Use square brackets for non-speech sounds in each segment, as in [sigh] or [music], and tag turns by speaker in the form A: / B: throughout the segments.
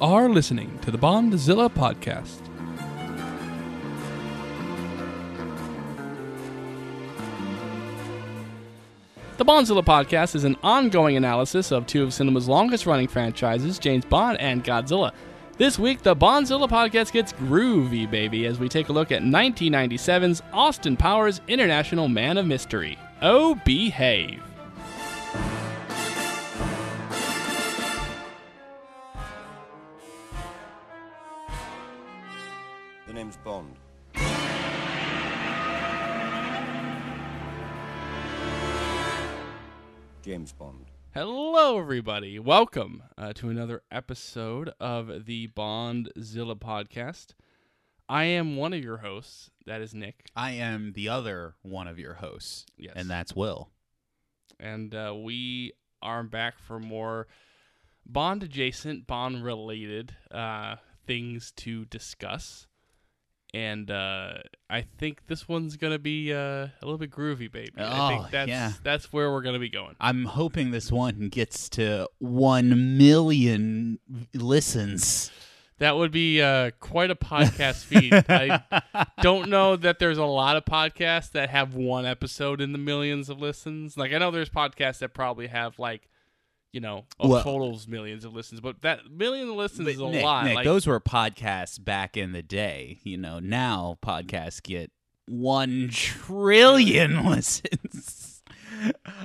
A: Are listening to the Bondzilla podcast. The Bondzilla podcast is an ongoing analysis of two of cinema's longest running franchises, James Bond and Godzilla. This week, the Bondzilla podcast gets groovy, baby, as we take a look at 1997's Austin Powers International Man of Mystery. Oh, behave.
B: James Bond.
A: Hello, everybody. Welcome uh, to another episode of the Bondzilla podcast. I am one of your hosts. That is Nick.
C: I am the other one of your hosts,
A: Yes.
C: and that's Will.
A: and uh, we are back for more Bond adjacent, Bond related uh, things to discuss. And uh, I think this one's gonna be uh, a little bit groovy, baby. I
C: Oh,
A: think that's
C: yeah.
A: that's where we're gonna be going.
C: I'm hoping this one gets to one million listens.
A: That would be uh, quite a podcast feed. I [laughs] don't know that there's a lot of podcasts that have one episode in the millions of listens. Like I know there's podcasts that probably have like, you know, a
C: Well-
A: totals millions of listens, but that million listens is a
C: Nick,
A: lot.
C: Nick,
A: like,
C: those were podcasts back in the day. You know, now podcasts get one trillion listens. [laughs]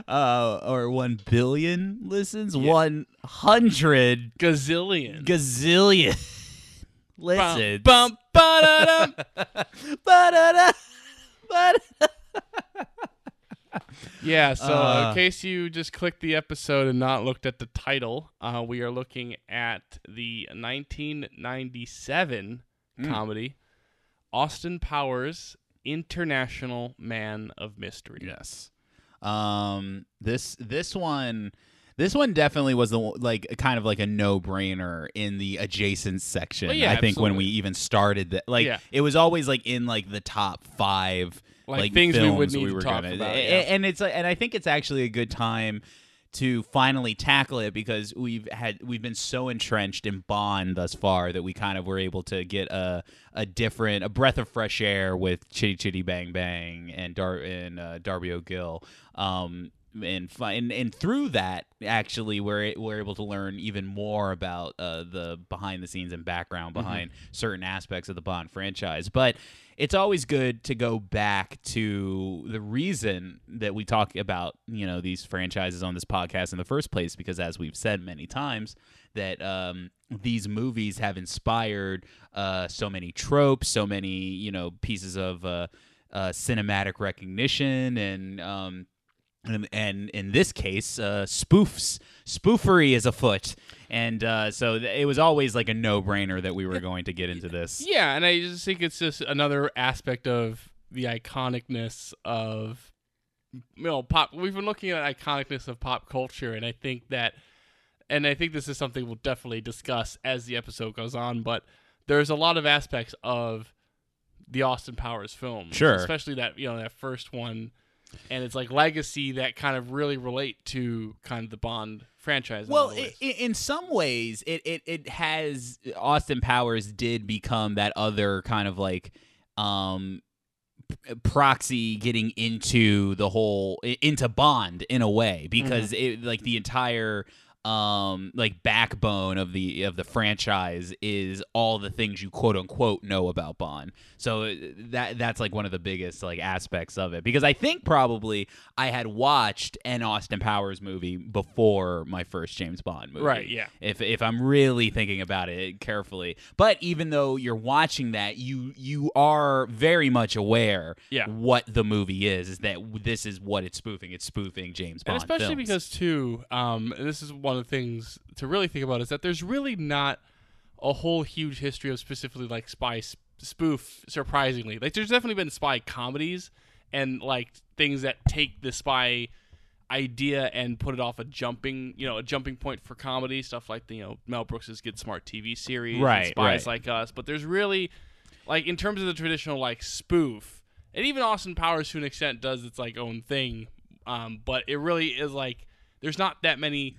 C: Uh, or one billion listens,
A: Yeah.
C: one hundred
A: gazillion.
C: gazillion [laughs] listens.
A: Bum, ba-da-dum. [laughs]
C: Ba-da-da, ba-da-
A: yeah, so uh,
C: Uh.
A: in case you just clicked the episode and not looked at the title, uh, we are looking at the 1997
C: Mm.
A: comedy Austin Powers International Man of Mystery.
C: Yes. Um this this one this one definitely was the like kind of like a no-brainer in the adjacent section.
A: Well, yeah,
C: I think when we even started that like
A: Yeah.
C: it was always like in like the top 5
A: Like,
C: like,
A: things we would need to talk
C: gonna,
A: about. yeah.
C: and it's like- and I think it's actually a good time to finally tackle it because we've had we've been so entrenched in Bond thus far that we kind of were able to get a a different a breath of fresh air with Chitty Chitty Bang Bang and Dar and uh, Darby O'Gill. Um, and, and and through that, actually, we're we're able to learn even more about uh, the behind the scenes and background behind certain aspects of the Bond franchise. But it's always good to go back to the reason that we talk about you know these franchises on this podcast in the first place because as we've said many times that um, these movies have inspired uh, so many tropes so many you know pieces of uh, uh, cinematic recognition and um, and, and in this case, uh, spoofs, spoofery is afoot, and uh, so th- it was always like a no-brainer that we were going to get into this.
A: Yeah, and I just think it's just another aspect of the iconicness of you know pop. We've been looking at iconicness of pop culture, and I think that, and I think this is something we'll definitely discuss as the episode goes on. But there's a lot of aspects of the Austin Powers films,
C: Sure.
A: especially that you know that first one, and it's like legacy that kind of really relate to kind of the Bond franchise.
C: Well,
A: other
C: i in some ways, it, it it has Austin Powers did become that other kind of like um proxy getting into the whole into Bond in a way because it like the entire um like backbone of the of the franchise is all the things you quote unquote know about Bond. So uh, that that's like one of the biggest like aspects of it because I think probably I had watched an Austin Powers movie before my first James Bond movie.
A: Right, yeah.
C: If if I'm really thinking about it carefully. But even though you're watching that, you you are very much aware
A: Yeah.
C: what the movie is is that this is what it's spoofing. It's spoofing James Bond.
A: and especially
C: films.
A: because too um this is one of the things to really think about is that there's really not a whole huge history of specifically like spy sp- spoof surprisingly. Like there's definitely been spy comedies and like things that take the spy idea and put it off a jumping you know a jumping point for comedy. Stuff like the you know mel brooks's get smart tv series
C: Right,
A: spies
C: right.
A: like us. But there's really like in terms of the traditional like spoof and even austin powers to an extent does its like own thing. Um, but it really is like there's not that many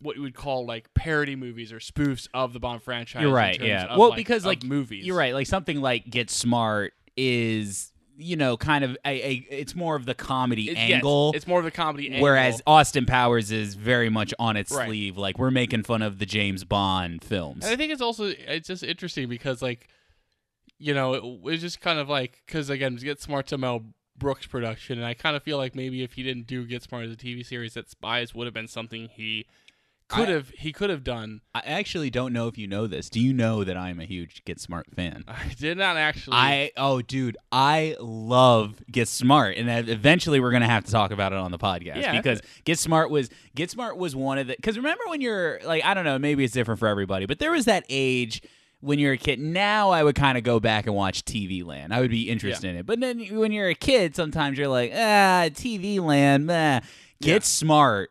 A: what you would call like parody movies or spoofs of the Bond franchise.
C: You're right. Yeah. well,
A: like,
C: because like
A: movies.
C: You're right. Like something like Get Smart is you know kind of a, a it's more of the comedy
A: It- yes,
C: angle.
A: it's more of the comedy angle.
C: Whereas Austin Powers is very much on its
A: Right.
C: sleeve, like we're making fun of the James Bond films.
A: And I think it's also it's just interesting because like, you know, it, it's just kind of like because again, Get Smart's a Mel Brooks production, and I kind of feel like maybe if he didn't do Get Smart as a TV series, that Spies would have been something he could
C: I-
A: have he could have done.
C: I actually don't know if you know this. Do you know that I'm a huge Get Smart fan? [laughs]
A: I did not actually.
C: I oh dude, I love Get Smart, and eventually we're gonna have to talk about it on the podcast
A: Yeah.
C: because Get Smart was Get Smart was one of the because remember when you're like I don't know maybe it's different for everybody, but there was that age when you're a kid. Now I would kind of go back and watch TV Land. I would be interested in it, but then when you're a kid, sometimes you're like ah TV Land, meh. Get
A: Yeah.
C: Smart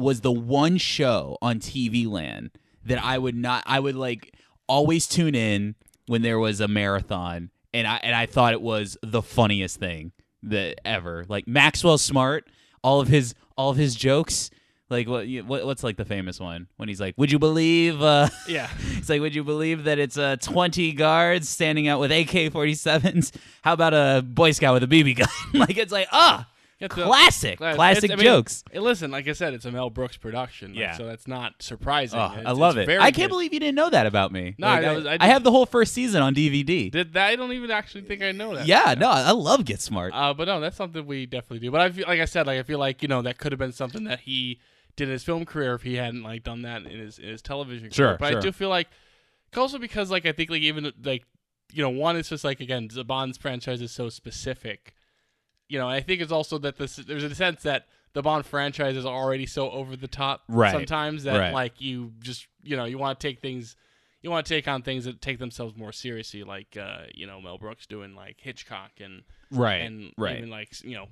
C: was the one show on TV Land that I would not I would like always tune in when there was a marathon and I and I thought it was the funniest thing that ever. Like Maxwell Smart, all of his all of his jokes like what, what what's like the famous one when he's like, "Would you believe uh
A: yeah. [laughs]
C: It's like, would you believe that it's uh, 20 guards standing out with AK 47s? How about a Boy Scout with a BB gun? [laughs] like, it's like, ah,
A: It's a-
C: classic, classic
A: I mean,
C: jokes.
A: listen, like I said, it's a Mel Brooks production. like,
C: Yeah.
A: so that's not surprising.
C: Oh,
A: It's-
C: I love it. I can't
A: good.
C: believe you didn't know that about me.
A: No,
C: Like,
A: I
C: I,
A: was- I
C: I have the whole first season on DVD.
A: Did that? I don't even actually think I know that.
C: yeah, no, I love Get Smart.
A: Uh, but no, that's something we definitely do. But I feel, like I said, like I feel like you know that could have been something that he did in his film career if he hadn't like done that in his in his television
C: Sure,
A: career. But
C: sure.
A: I do feel like also because like I think like even like you know one is just like again the Bond's franchise is so specific. You know, I think it's also that this there's a sense that the Bond franchise is already so over the top
C: Right,
A: sometimes that
C: right.
A: like you just you know you want to take things you want to take on things that take themselves more seriously like uh you know Mel Brooks doing like Hitchcock and
C: right,
A: and
C: right.
A: even like you know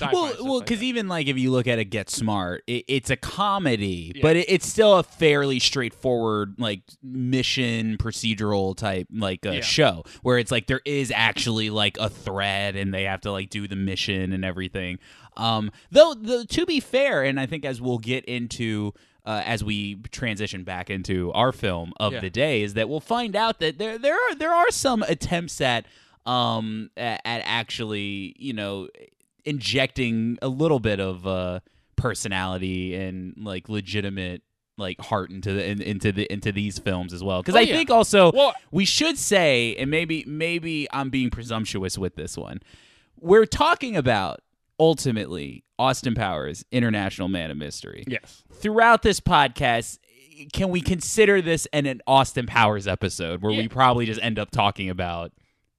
C: well, well, because
A: that.
C: even like if you look at a Get Smart, it, it's a comedy,
A: Yeah.
C: but it, it's still a fairly straightforward like mission procedural type like uh,
A: Yeah.
C: show where it's like there is actually like a thread and they have to like do the mission and everything. Um, though, though to be fair, and I think as we'll get into. Uh, as we transition back into our film of
A: Yeah.
C: the day, is that we'll find out that there there are there are some attempts at um at, at actually you know injecting a little bit of uh personality and like legitimate like heart into the in, into the into these films as well because
A: Oh,
C: I
A: yeah.
C: think also
A: Well-
C: we should say and maybe maybe I'm being presumptuous with this one we're talking about ultimately Austin Powers International Man of Mystery
A: yes
C: throughout this podcast can we consider this an, an Austin Powers episode where
A: Yeah.
C: we probably just end up talking about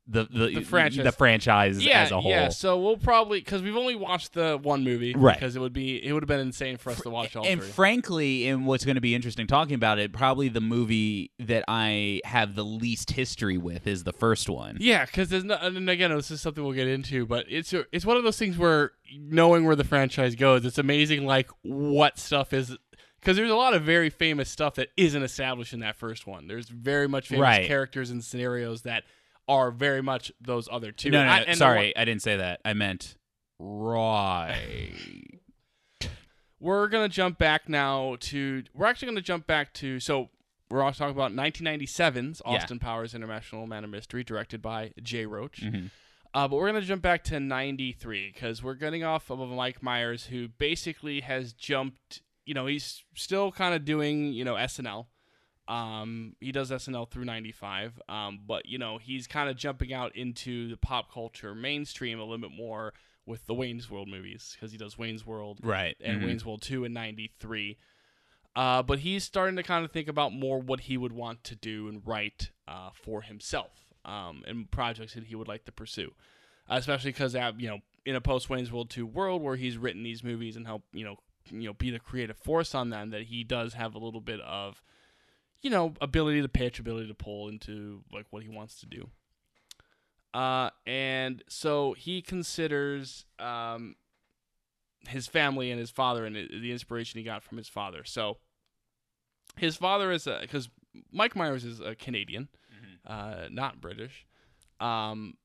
C: the the,
A: The franchise.
C: the franchise
A: yeah
C: as a whole
A: yeah so we'll probably because we've only watched the one movie
C: Right.
A: because it would be it would have been insane for us to watch all
C: and
A: three
C: frankly, and what's going to be interesting talking about it, probably the movie that I have the least history with is the first one.
A: yeah because there's no and again this is something we'll get into but it's it's one of those things where knowing where the franchise goes it's amazing like what stuff is because there's a lot of very famous stuff that isn't established in that first one there's very much famous
C: Right.
A: characters and scenarios that are very much those other two
C: No, no, no,
A: I-
C: sorry, I didn't say that. I meant right.
A: we're gonna jump back now to we're actually gonna jump back to so we're also talking about 1997's
C: Yeah.
A: Austin Powers International Man of Mystery, directed by Jay Roach.
C: Mhm.
A: Uh, but we're gonna jump back to '93 because we're getting off of Mike Myers, who basically has jumped. You know, he's still kind of doing you know SNL. Um, he does SNL through '95, um, but you know he's kind of jumping out into the pop culture mainstream a little bit more with the Wayne's World movies because he does Wayne's World
C: right.
A: and
C: Mhm.
A: Wayne's World 2 in 93. Uh, but he's starting to kind of think about more what he would want to do and write uh, for himself um, and projects that he would like to pursue. Especially because, you know, in a post Wayne's World 2 world where he's written these movies and helped, you know, you know, be the creative force on them, that he does have a little bit of, you know, ability to pitch, ability to pull into like what he wants to do. Uh, and so he considers um, his family and his father and the inspiration he got from his father. So his father is a because Mike Myers is a Canadian, uh, not British, um,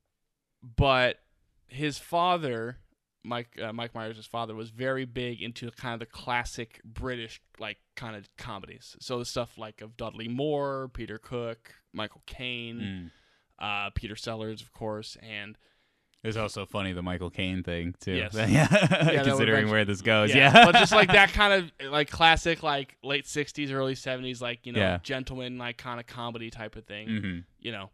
A: but his father Mike uh, Mike Myers' father was very big into kind of the classic British like kind of comedies. So the stuff like of Dudley Moore, Peter Cook, Michael Caine,
C: Mm.
A: uh, Peter Sellers, of course, and
C: It's also funny the Michael Caine thing too.
A: Yes. [laughs]
C: yeah, [laughs] considering where this goes.
A: yeah,
C: Yeah,
A: but just like that [laughs] kind of like classic like late '60s, early '70s, like you know,
C: Yeah.
A: gentleman like kind of comedy type of thing.
C: hmm
A: You know,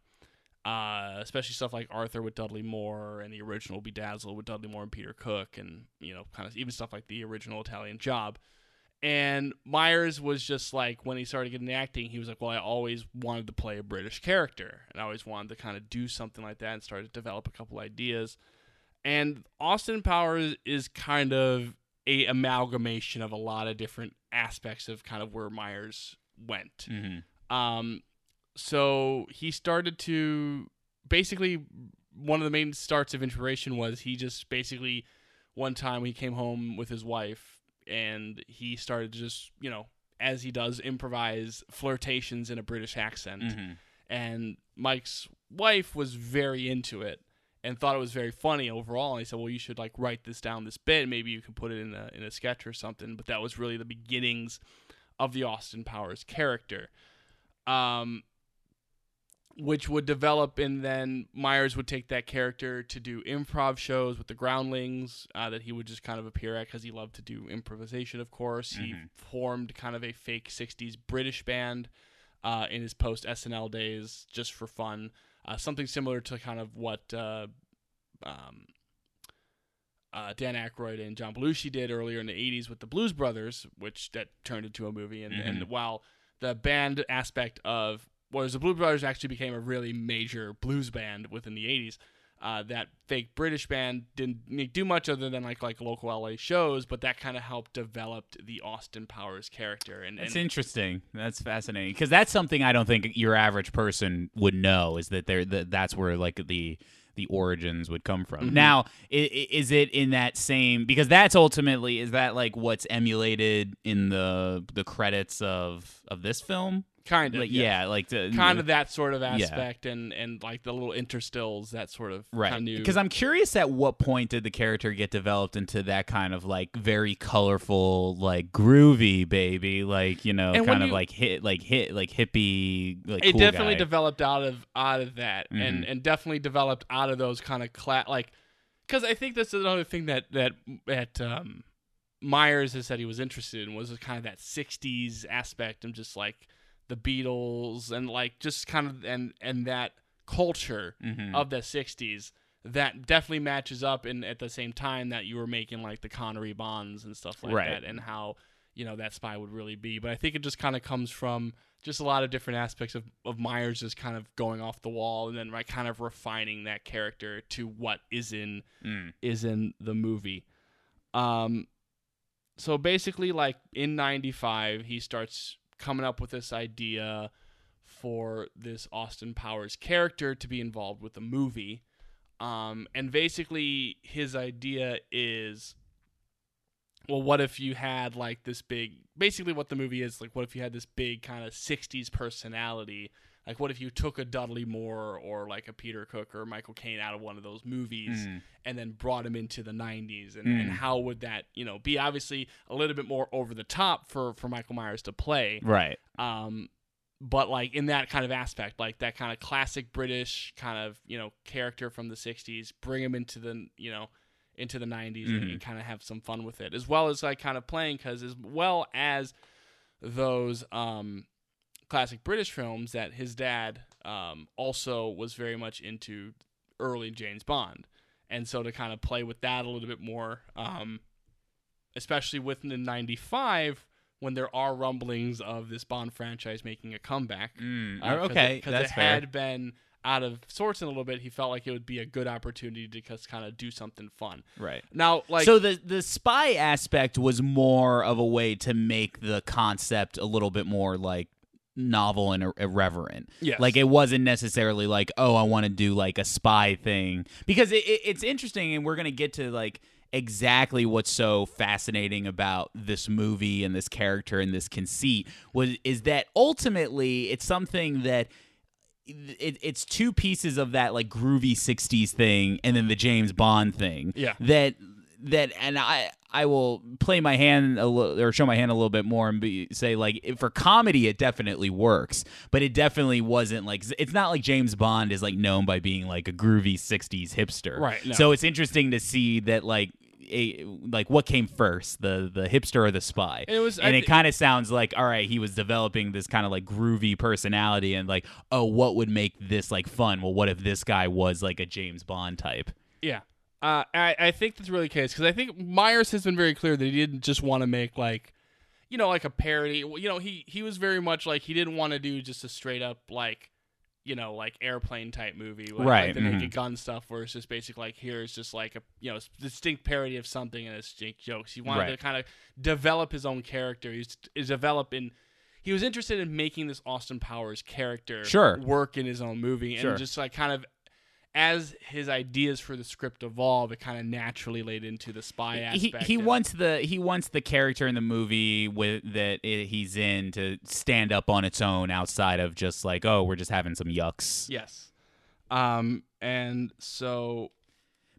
A: uh, especially stuff like Arthur with Dudley Moore and the original Bedazzled with Dudley Moore and Peter Cook, and you know, kind of even stuff like the original Italian Job. And Myers was just like when he started getting acting, he was like, "Well, I always wanted to play a British character, and I always wanted to kind of do something like that." And started to develop a couple ideas. And Austin Powers is kind of a amalgamation of a lot of different aspects of kind of where Myers went.
C: hmm
A: Um, so he started to basically one of the main starts of inspiration was he just basically one time he came home with his wife and he started to just you know as he does improvise flirtations in a British accent
C: hmm
A: and Mike's wife was very into it and thought it was very funny overall. And he said, "Well, you should like write this down, this bit. Maybe you can put it in a in a sketch or something." But that was really the beginnings of the Austin Powers character, um, which would develop, and then Myers would take that character to do improv shows with the Groundlings uh, that he would just kind of appear at because he loved to do improvisation. Of course, he
C: Mhm.
A: formed kind of a fake '60s British band uh, in his post SNL days just for fun. Uh, something similar to kind of what uh, um, uh, Dan Aykroyd and John Belushi did earlier in the 80s with the Blues Brothers, which that turned into a movie. And, and
C: Mhm.
A: while the band aspect of, whereas the Blue Brothers actually became a really major blues band within the 80s, uh, that fake British band didn't do much other than like like local LA shows, but that kind of helped develop the Austin Powers character. And,
C: That's
A: and
C: interesting. That's fascinating because that's something I don't think your average person would know. Is that there? That that's where like the the origins would come from.
A: Mhm.
C: Now, is it in that same? Because that's ultimately is that like what's emulated in the the credits of of this film?
A: Kind of
C: Like, yeah, like the,
A: kind of that sort of aspect and and like the little interstills that sort of
C: Right. Because I'm curious at what point did the character get developed into that kind of like very colorful, like groovy baby, like you know,
A: And
C: kind of
A: you-
C: like hit, like hit, like hippie, like
A: it
C: cool
A: definitely
C: guy.
A: developed out of out of that and
C: Mhm.
A: and definitely developed out of those kind of cla- like because I think that's another thing that that that um Myers has said he was interested in was kind of that 60s aspect and just like the Beatles and like just kind of and and that culture
C: Mhm.
A: of the 60s that definitely matches up and at the same time that you were making like the Connery bonds and stuff like
C: Right.
A: that and how you know that spy would really be but I think it just kind of comes from just a lot of different aspects of, of Myers just kind of going off the wall and then like kind of refining that character to what is in
C: Mm.
A: is in the movie. Um, so basically, like in '95, he starts coming up with this idea for this Austin Powers character to be involved with the movie. Um, and basically, his idea is well, what if you had like this big, basically, what the movie is like, what if you had this big kind of 60s personality? Like, what if you took a Dudley Moore or like a Peter Cook or Michael Caine out of one of those movies
C: Mm.
A: and then brought him into the 90s? And,
C: Mm.
A: and how would that, you know, be obviously a little bit more over the top for, for Michael Myers to play?
C: Right.
A: um but like in that kind of aspect like that kind of classic british kind of you know character from the 60s bring him into the you know into the 90s and,
C: Mhm.
A: and kind of have some fun with it as well as like kind of playing because as well as those um classic british films that his dad um also was very much into early james bond and so to kind of play with that a little bit more um especially within the 95 when there are rumblings of this Bond franchise making a comeback.
C: Mm.
A: Uh, 'cause
C: okay,
A: it, 'cause
C: that's
A: it
C: fair.
A: had been out of sorts in a little bit. He felt like it would be a good opportunity to just kind of do something fun.
C: Right.
A: Now, like,
C: so the the spy aspect was more of a way to make the concept a little bit more like novel and ir- irreverent.
A: Yes.
C: Like it wasn't necessarily like, oh, I want to do like a spy thing because it, it, it's interesting, and we're gonna get to like exactly what's so fascinating about this movie and this character and this conceit was is that ultimately it's something that it, it's two pieces of that like groovy 60s thing and then the James Bond thing
A: Yeah.
C: that that and I I will play my hand a little or show my hand a little bit more and be, say like for comedy it definitely works, but it definitely wasn't like it's not like James Bond is like known by being like a groovy 60s hipster.
A: Right, no.
C: So it's interesting to see that like a, like what came first, the the hipster or the spy?
A: It was- I
C: and it kind of sounds like all right, he was developing this kind of like groovy personality and like oh, what would make this like fun? Well, what if this guy was like a James Bond type?
A: Yeah. Uh, I, I think that's really the case because I think Myers has been very clear that he didn't just want to make like, you know, like a parody. You know, he he was very much like he didn't want to do just a straight up like, you know, like airplane type movie, like,
C: Right,
A: Like the
C: mhm.
A: Naked Gun stuff, where it's just basically like here's just like a you know distinct parody of something and it's distinct jokes. He wanted to kind of develop his own character. He's is developing. He was interested in making this Austin Powers character
C: Sure.
A: work in his own movie and
C: Sure.
A: just like kind of as his ideas for the script evolve, it kind of naturally laid into the spy
C: he
A: aspect.
C: he
A: and-
C: wants the he wants the character in the movie with that i he's in to stand up on its own outside of just like oh we're just having some yucks
A: yes, um, and so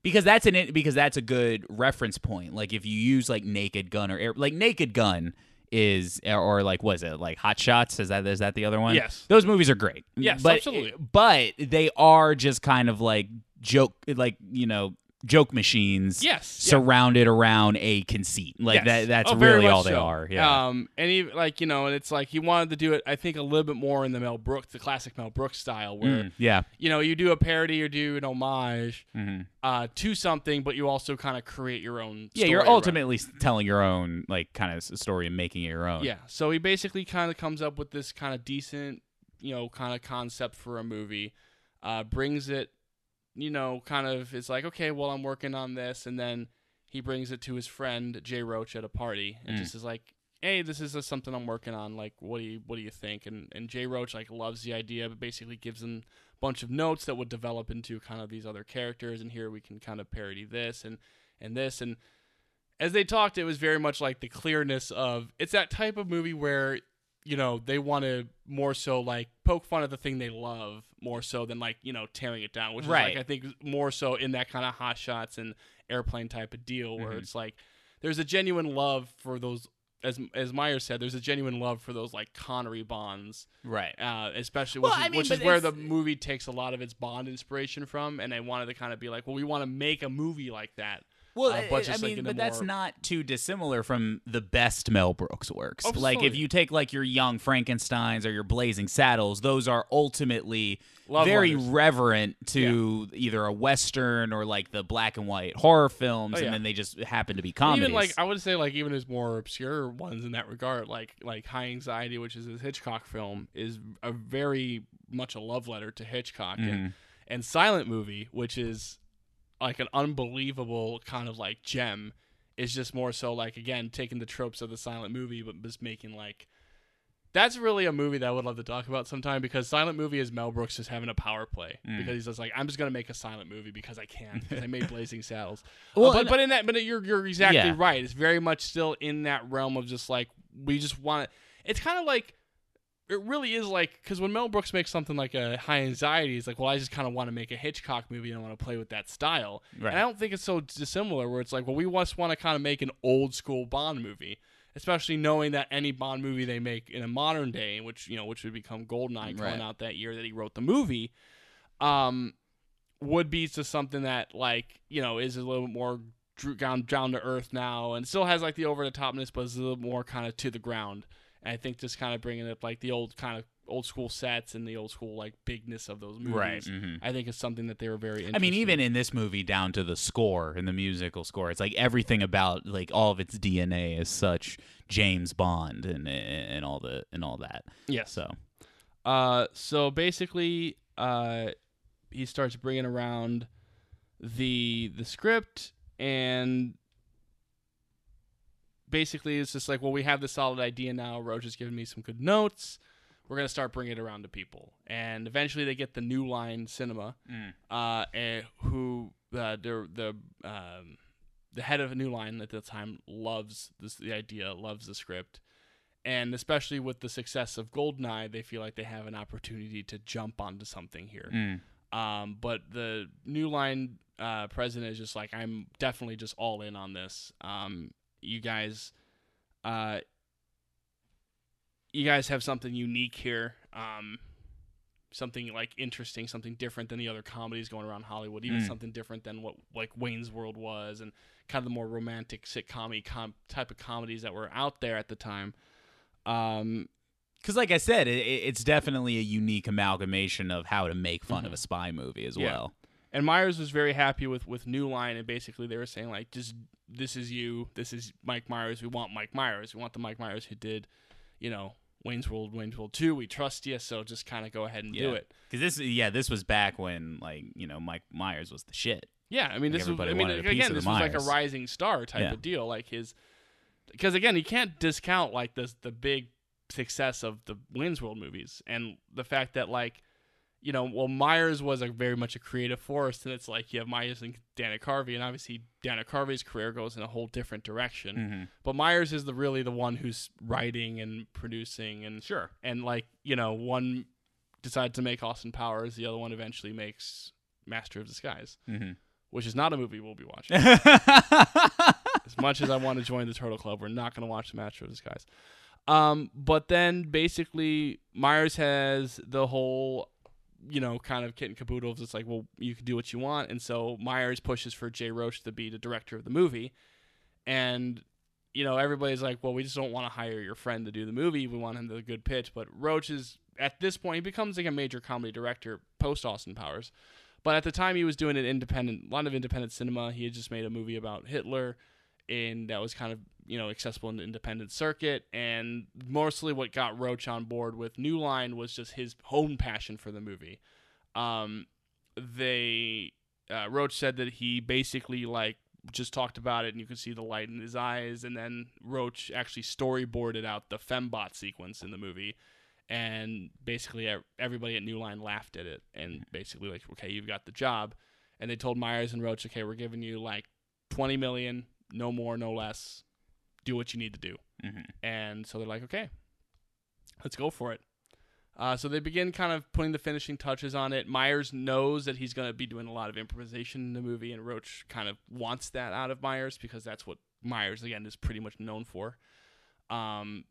C: because that's an because that's a good reference point like if you use like naked gun or air like naked gun is or like was it like hot shots is that is that the other one
A: Yes.
C: those movies are great
A: Yes,
C: but
A: absolutely.
C: but they are just kind of like joke like you know joke machines
A: Yes, yeah.
C: surrounded around a conceit like
A: yes.
C: that that's
A: Oh,
C: really all they
A: so.
C: are yeah
A: Um, and he like you know, and it's like he wanted to do it. I think a little bit more in the Mel Brooks, the classic Mel Brooks style, where
C: Mm, yeah
A: you know you do a parody or do an homage
C: Mhm.
A: uh, to something, but you also kind of create your own.
C: Yeah, you're
A: story around it.
C: ultimately s- telling your own like kind of story and making it your own.
A: Yeah. So he basically kind of comes up with this kind of decent, you know, kind of concept for a movie, uh, brings it, you know, kind of is like, okay, well, I'm working on this, and then he brings it to his friend Jay Roach at a party, and
C: Mm.
A: just is like, hey, this is uh something I'm working on. Like, what do you what do you think? And and Jay Roach like loves the idea, but basically gives him a bunch of notes that would develop into kind of these other characters, and here we can kind of parody this and and this and as they talked, it was very much like the clearness of it's that type of movie where you know they want to more so like poke fun at the thing they love more so than like you know tearing it down, which is like I think more so in that kind of hot shots and airplane type of deal where
C: Mhm.
A: it's like there's a genuine love for those. As, as Myers said, there's a genuine love for those like Connery bonds,
C: Right.
A: uh, especially
C: Well,
A: which, is,
C: I mean,
A: which is where the movie takes a lot of its Bond inspiration from, and they wanted to kind of be like, well, we want to make a movie like that.
C: Well,
A: uh, but
C: I-
A: like
C: mean, but that's
A: more-
C: not too dissimilar from the best Mel Brooks works.
A: Oh,
C: like if you take like your Young Frankenstein's or your Blazing Saddles, those are ultimately
A: Love
C: very reverent to either a western or like the black and white horror films,
A: Oh, yeah.
C: and then they just happen to be comedies.
A: Even like I would say like even his more obscure ones in that regard, like like High Anxiety, which is his Hitchcock film, is a very much a love letter to Hitchcock,
C: Mm-hmm.
A: and and Silent Movie, which is like an unbelievable kind of like gem, is just more so like again taking the tropes of the silent movie, but just making like. That's really a movie that I would love to talk about sometime because Silent Movie is Mel Brooks just having a power play
C: Mm.
A: because he's just like I'm just gonna make a silent movie because I can because I made [laughs] Blazing Saddles.
C: Well,
A: Well, but but in that, but you're you're exactly
C: Yeah.
A: right. It's very much still in that realm of just like we just want it. It's kind of like it really is like because when Mel Brooks makes something like a High Anxiety, it's like, well, I just kind of want to make a Hitchcock movie and I want to play with that style.
C: Right.
A: And I don't think it's so dissimilar. Where it's like, well, we just want to kind of make an old school Bond movie, especially knowing that any Bond movie they make in a modern day, which you know, which would become Goldeneye coming
C: Right.
A: out that year that he wrote the movie, um, would be to something that like you know is a little bit more down down to earth now and still has like the over the topness, but is a little more kind of to the ground. And I think just kind of bringing up like the old kind of old school sets and the old school like bigness of those movies.
C: Right, mhm.
A: I think is something that they were very. Interested
C: I mean, even in this movie, down to the score and the musical score, it's like everything about like all of its DNA is such James Bond and and all the and all that.
A: Yeah.
C: So
A: Uh, so basically, uh, he starts bringing around the the script, and basically it's just like, well, we have the solid idea now. Roach has given me some good notes. We're gonna start bringing it around to people, and eventually they get the New Line Cinema, uh, and who uh, the the um, the head of New Line at the time loves this the idea, loves the script, and especially with the success of Goldeneye, they feel like they have an opportunity to jump onto something here.
C: mm.
A: Um, but the New Line uh, president is just like, I'm definitely just all in on this. Um, you guys, uh, you guys have something unique here. Um, something like interesting, something different than the other comedies going around Hollywood, even
C: Mm.
A: something different than what like Wayne's World was, and kind of the more romantic sitcom com- type of comedies that were out there at the time. Um,
C: Because, like I said, it, it- it's definitely a unique amalgamation of how to make fun of
A: Mhm.
C: a spy movie as
A: Yeah.
C: well.
A: And Myers was very happy with with New Line, and basically they were saying like, just this is you, this is Mike Myers. We want Mike Myers. We want the Mike Myers who did, you know, Wayne's World, Wayne's World Two. We trust you, so just kind of go ahead and do it.
C: Because this, yeah, this was back when like you know Mike Myers was the shit.
A: Yeah, I mean,
C: Like,
A: this was. I mean,
C: wanted a piece
A: again, this was like a rising star type
C: Yeah.
A: of deal. Like his, because again, you can't discount like this the big success of the Wayne's World movies and the fact that like, you know, well, Myers was a very much a creative force, and it's like you have Myers and Dana Carvey, and obviously Dana Carvey's career goes in a whole different direction.
C: Mm-hmm.
A: But Myers is the really the one who's writing and producing and
C: Sure.
A: and like you know one decides to make Austin Powers, the other one eventually makes Master of Disguise,
C: Mm-hmm.
A: which is not a movie we'll be watching. [laughs] as much as I want to join the Turtle Club, we're not going to watch the Master of Disguise. Um, but then basically Myers has the whole, you know, kind of kit and caboodle. It's like, well, you can do what you want, and so Myers pushes for Jay Roach to be the director of the movie, and you know everybody's like, well, we just don't want to hire your friend to do the movie. We want him to a good pitch. But Roach is at this point he becomes like a major comedy director post Austin Powers. But at the time, he was doing an independent, a lot of independent cinema. He had just made a movie about Hitler, and that was kind of you know accessible in the independent circuit. And mostly, what got Roach on board with New Line was just his own passion for the movie. Um, they uh, Roach said that he basically like just talked about it, and you could see the light in his eyes. And then Roach actually storyboarded out the fembot sequence in the movie and basically everybody at New Line laughed at it and basically like, okay, you've got the job. And they told Myers and Roach, okay, we're giving you like 20 million, no more, no less. Do what you need to do.
C: Mm-hmm.
A: And so they're like, okay, let's go for it. Uh, so they begin kind of putting the finishing touches on it. Myers knows that he's going to be doing a lot of improvisation in the movie, and Roach kind of wants that out of Myers because that's what Myers, again, is pretty much known for. Um,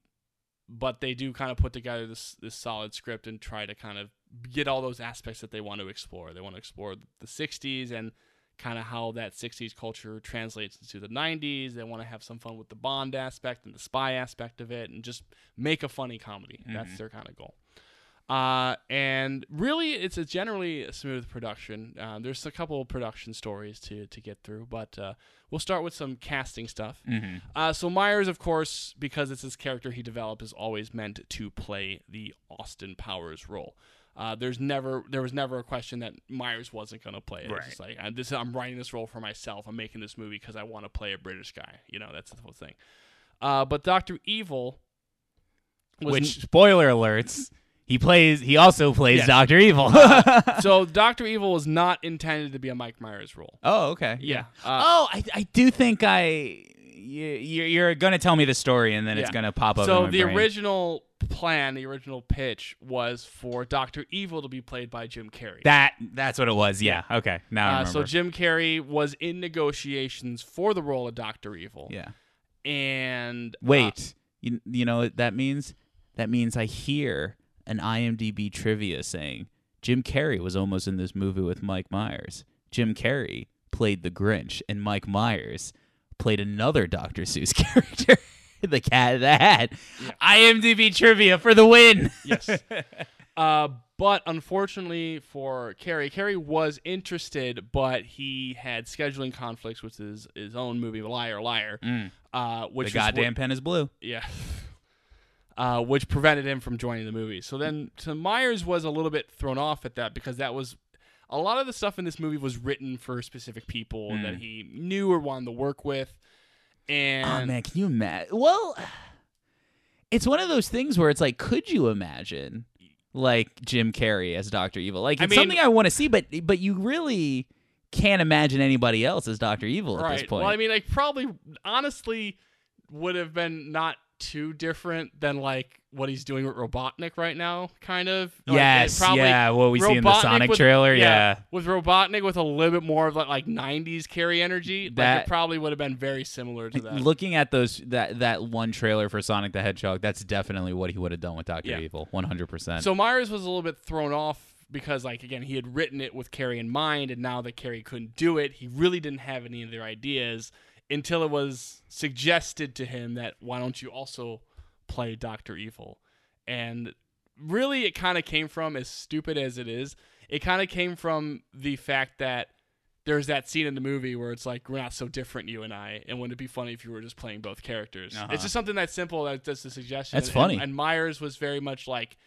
A: but they do kind of put together this this solid script and try to kind of get all those aspects that they want to explore. They want to explore the 60s and kind of how that 60s culture translates into the 90s. They want to have some fun with the Bond aspect and the spy aspect of it and just make a funny comedy. That's
C: Mhm.
A: their kind of goal. Uh, and really, it's a generally a smooth production. Uh, there's a couple of production stories to, to get through, but uh, we'll start with some casting stuff.
C: Mm-hmm.
A: Uh, so Myers, of course, because it's his character he developed, is always meant to play the Austin Powers role. Uh, there's never there was never a question that Myers wasn't going to play it. It's just like I, this, I'm writing this role for myself. I'm making this movie because I want to play a British guy. You know, that's the whole thing. Uh, but Doctor Evil,
C: Which spoiler alerts, he plays. He also plays
A: Yes.
C: Doctor Evil. [laughs]
A: so Doctor Evil was not intended to be a Mike Myers role.
C: oh, okay.
A: Yeah. Uh,
C: oh, I, I do think I. You, you're, gonna tell me the story, and then it's gonna pop up. in
A: so the
C: brain.
A: original plan, the original pitch was for Doctor Evil to be played by Jim Carrey.
C: That that's what it was. Yeah. Okay. Now
A: Uh, so Jim Carrey was in negotiations for the role of Doctor Evil.
C: yeah.
A: And uh,
C: Wait. you you know what that means? That means I hear an IMDb trivia saying Jim Carrey was almost in this movie with Mike Myers. Jim Carrey played the Grinch, and Mike Myers played another Dr. Seuss [laughs] character. the cat in the hat.
A: Yeah.
C: IMDb trivia for the win.
A: yes. [laughs] Uh, but unfortunately for Carrey, Carrey was interested, but he had scheduling conflicts with his, his own movie, Liar Liar,
C: Mm.
A: uh, which
C: the goddamn pen is blue.
A: Yeah. [laughs] Uh, which prevented him from joining the movie. So then, so Myers was a little bit thrown off at that because that was a lot of the stuff in this movie was written for specific people
C: Mm.
A: that he knew or wanted to work with. And
C: oh man, can you imagine? Well, it's one of those things where it's like, could you imagine like Jim Carrey as Doctor Evil? Like
A: I
C: it's
A: mean-
C: something I want to see, but but you really can't imagine anybody else as Doctor Evil at
A: right.
C: this point.
A: Well, I mean, like probably honestly would have been not too different than like what he's doing with Robotnik right now, kind of. Like,
C: yes,
A: probably-
C: yeah. What we see in the Sonic
A: with-
C: trailer, yeah.
A: With Robotnik with a little bit more of like, like 90s Carrey energy, like
C: That-
A: it probably would have been very similar to that.
C: Looking at those that that one trailer for Sonic the Hedgehog, that's definitely what he would have done with Doctor
A: Yeah.
C: Evil, one hundred percent.
A: So Myers was a little bit thrown off because, like, again, he had written it with Carrey in mind, and now that Carrey couldn't do it, he really didn't have any of their ideas until it was suggested to him that why don't you also play Doctor Evil? And really, it kind of came from, as stupid as it is, it kind of came from the fact that there's that scene in the movie where it's like we're not so different, you and I, and wouldn't it be funny if you were just playing both characters?
C: Uh-huh.
A: It's just something that simple. That, that's the suggestion.
C: That's
A: And-
C: funny.
A: And, Myers was very much like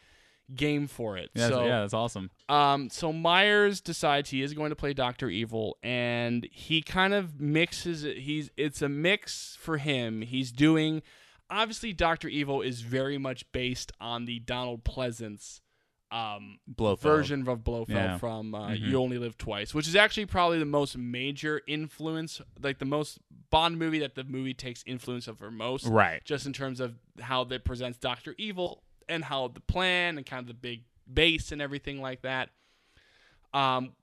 A: game for it.
C: yeah,
A: so,
C: yeah, that's awesome.
A: um, so Myers decides he is going to play Doctor Evil, and he kind of mixes. it. He's it's a mix for him. He's doing. Obviously, Doctor Evil is very much based on the Donald Pleasence um,
C: Blofeld.
A: version of Blofeld
C: Yeah.
A: from uh,
C: Mhm.
A: You Only Live Twice, which is actually probably the most major influence, like the most Bond movie that the movie takes influence over most
C: Right.
A: just in terms of how that presents Doctor Evil and how the plan and kind of the big base and everything like that. Um,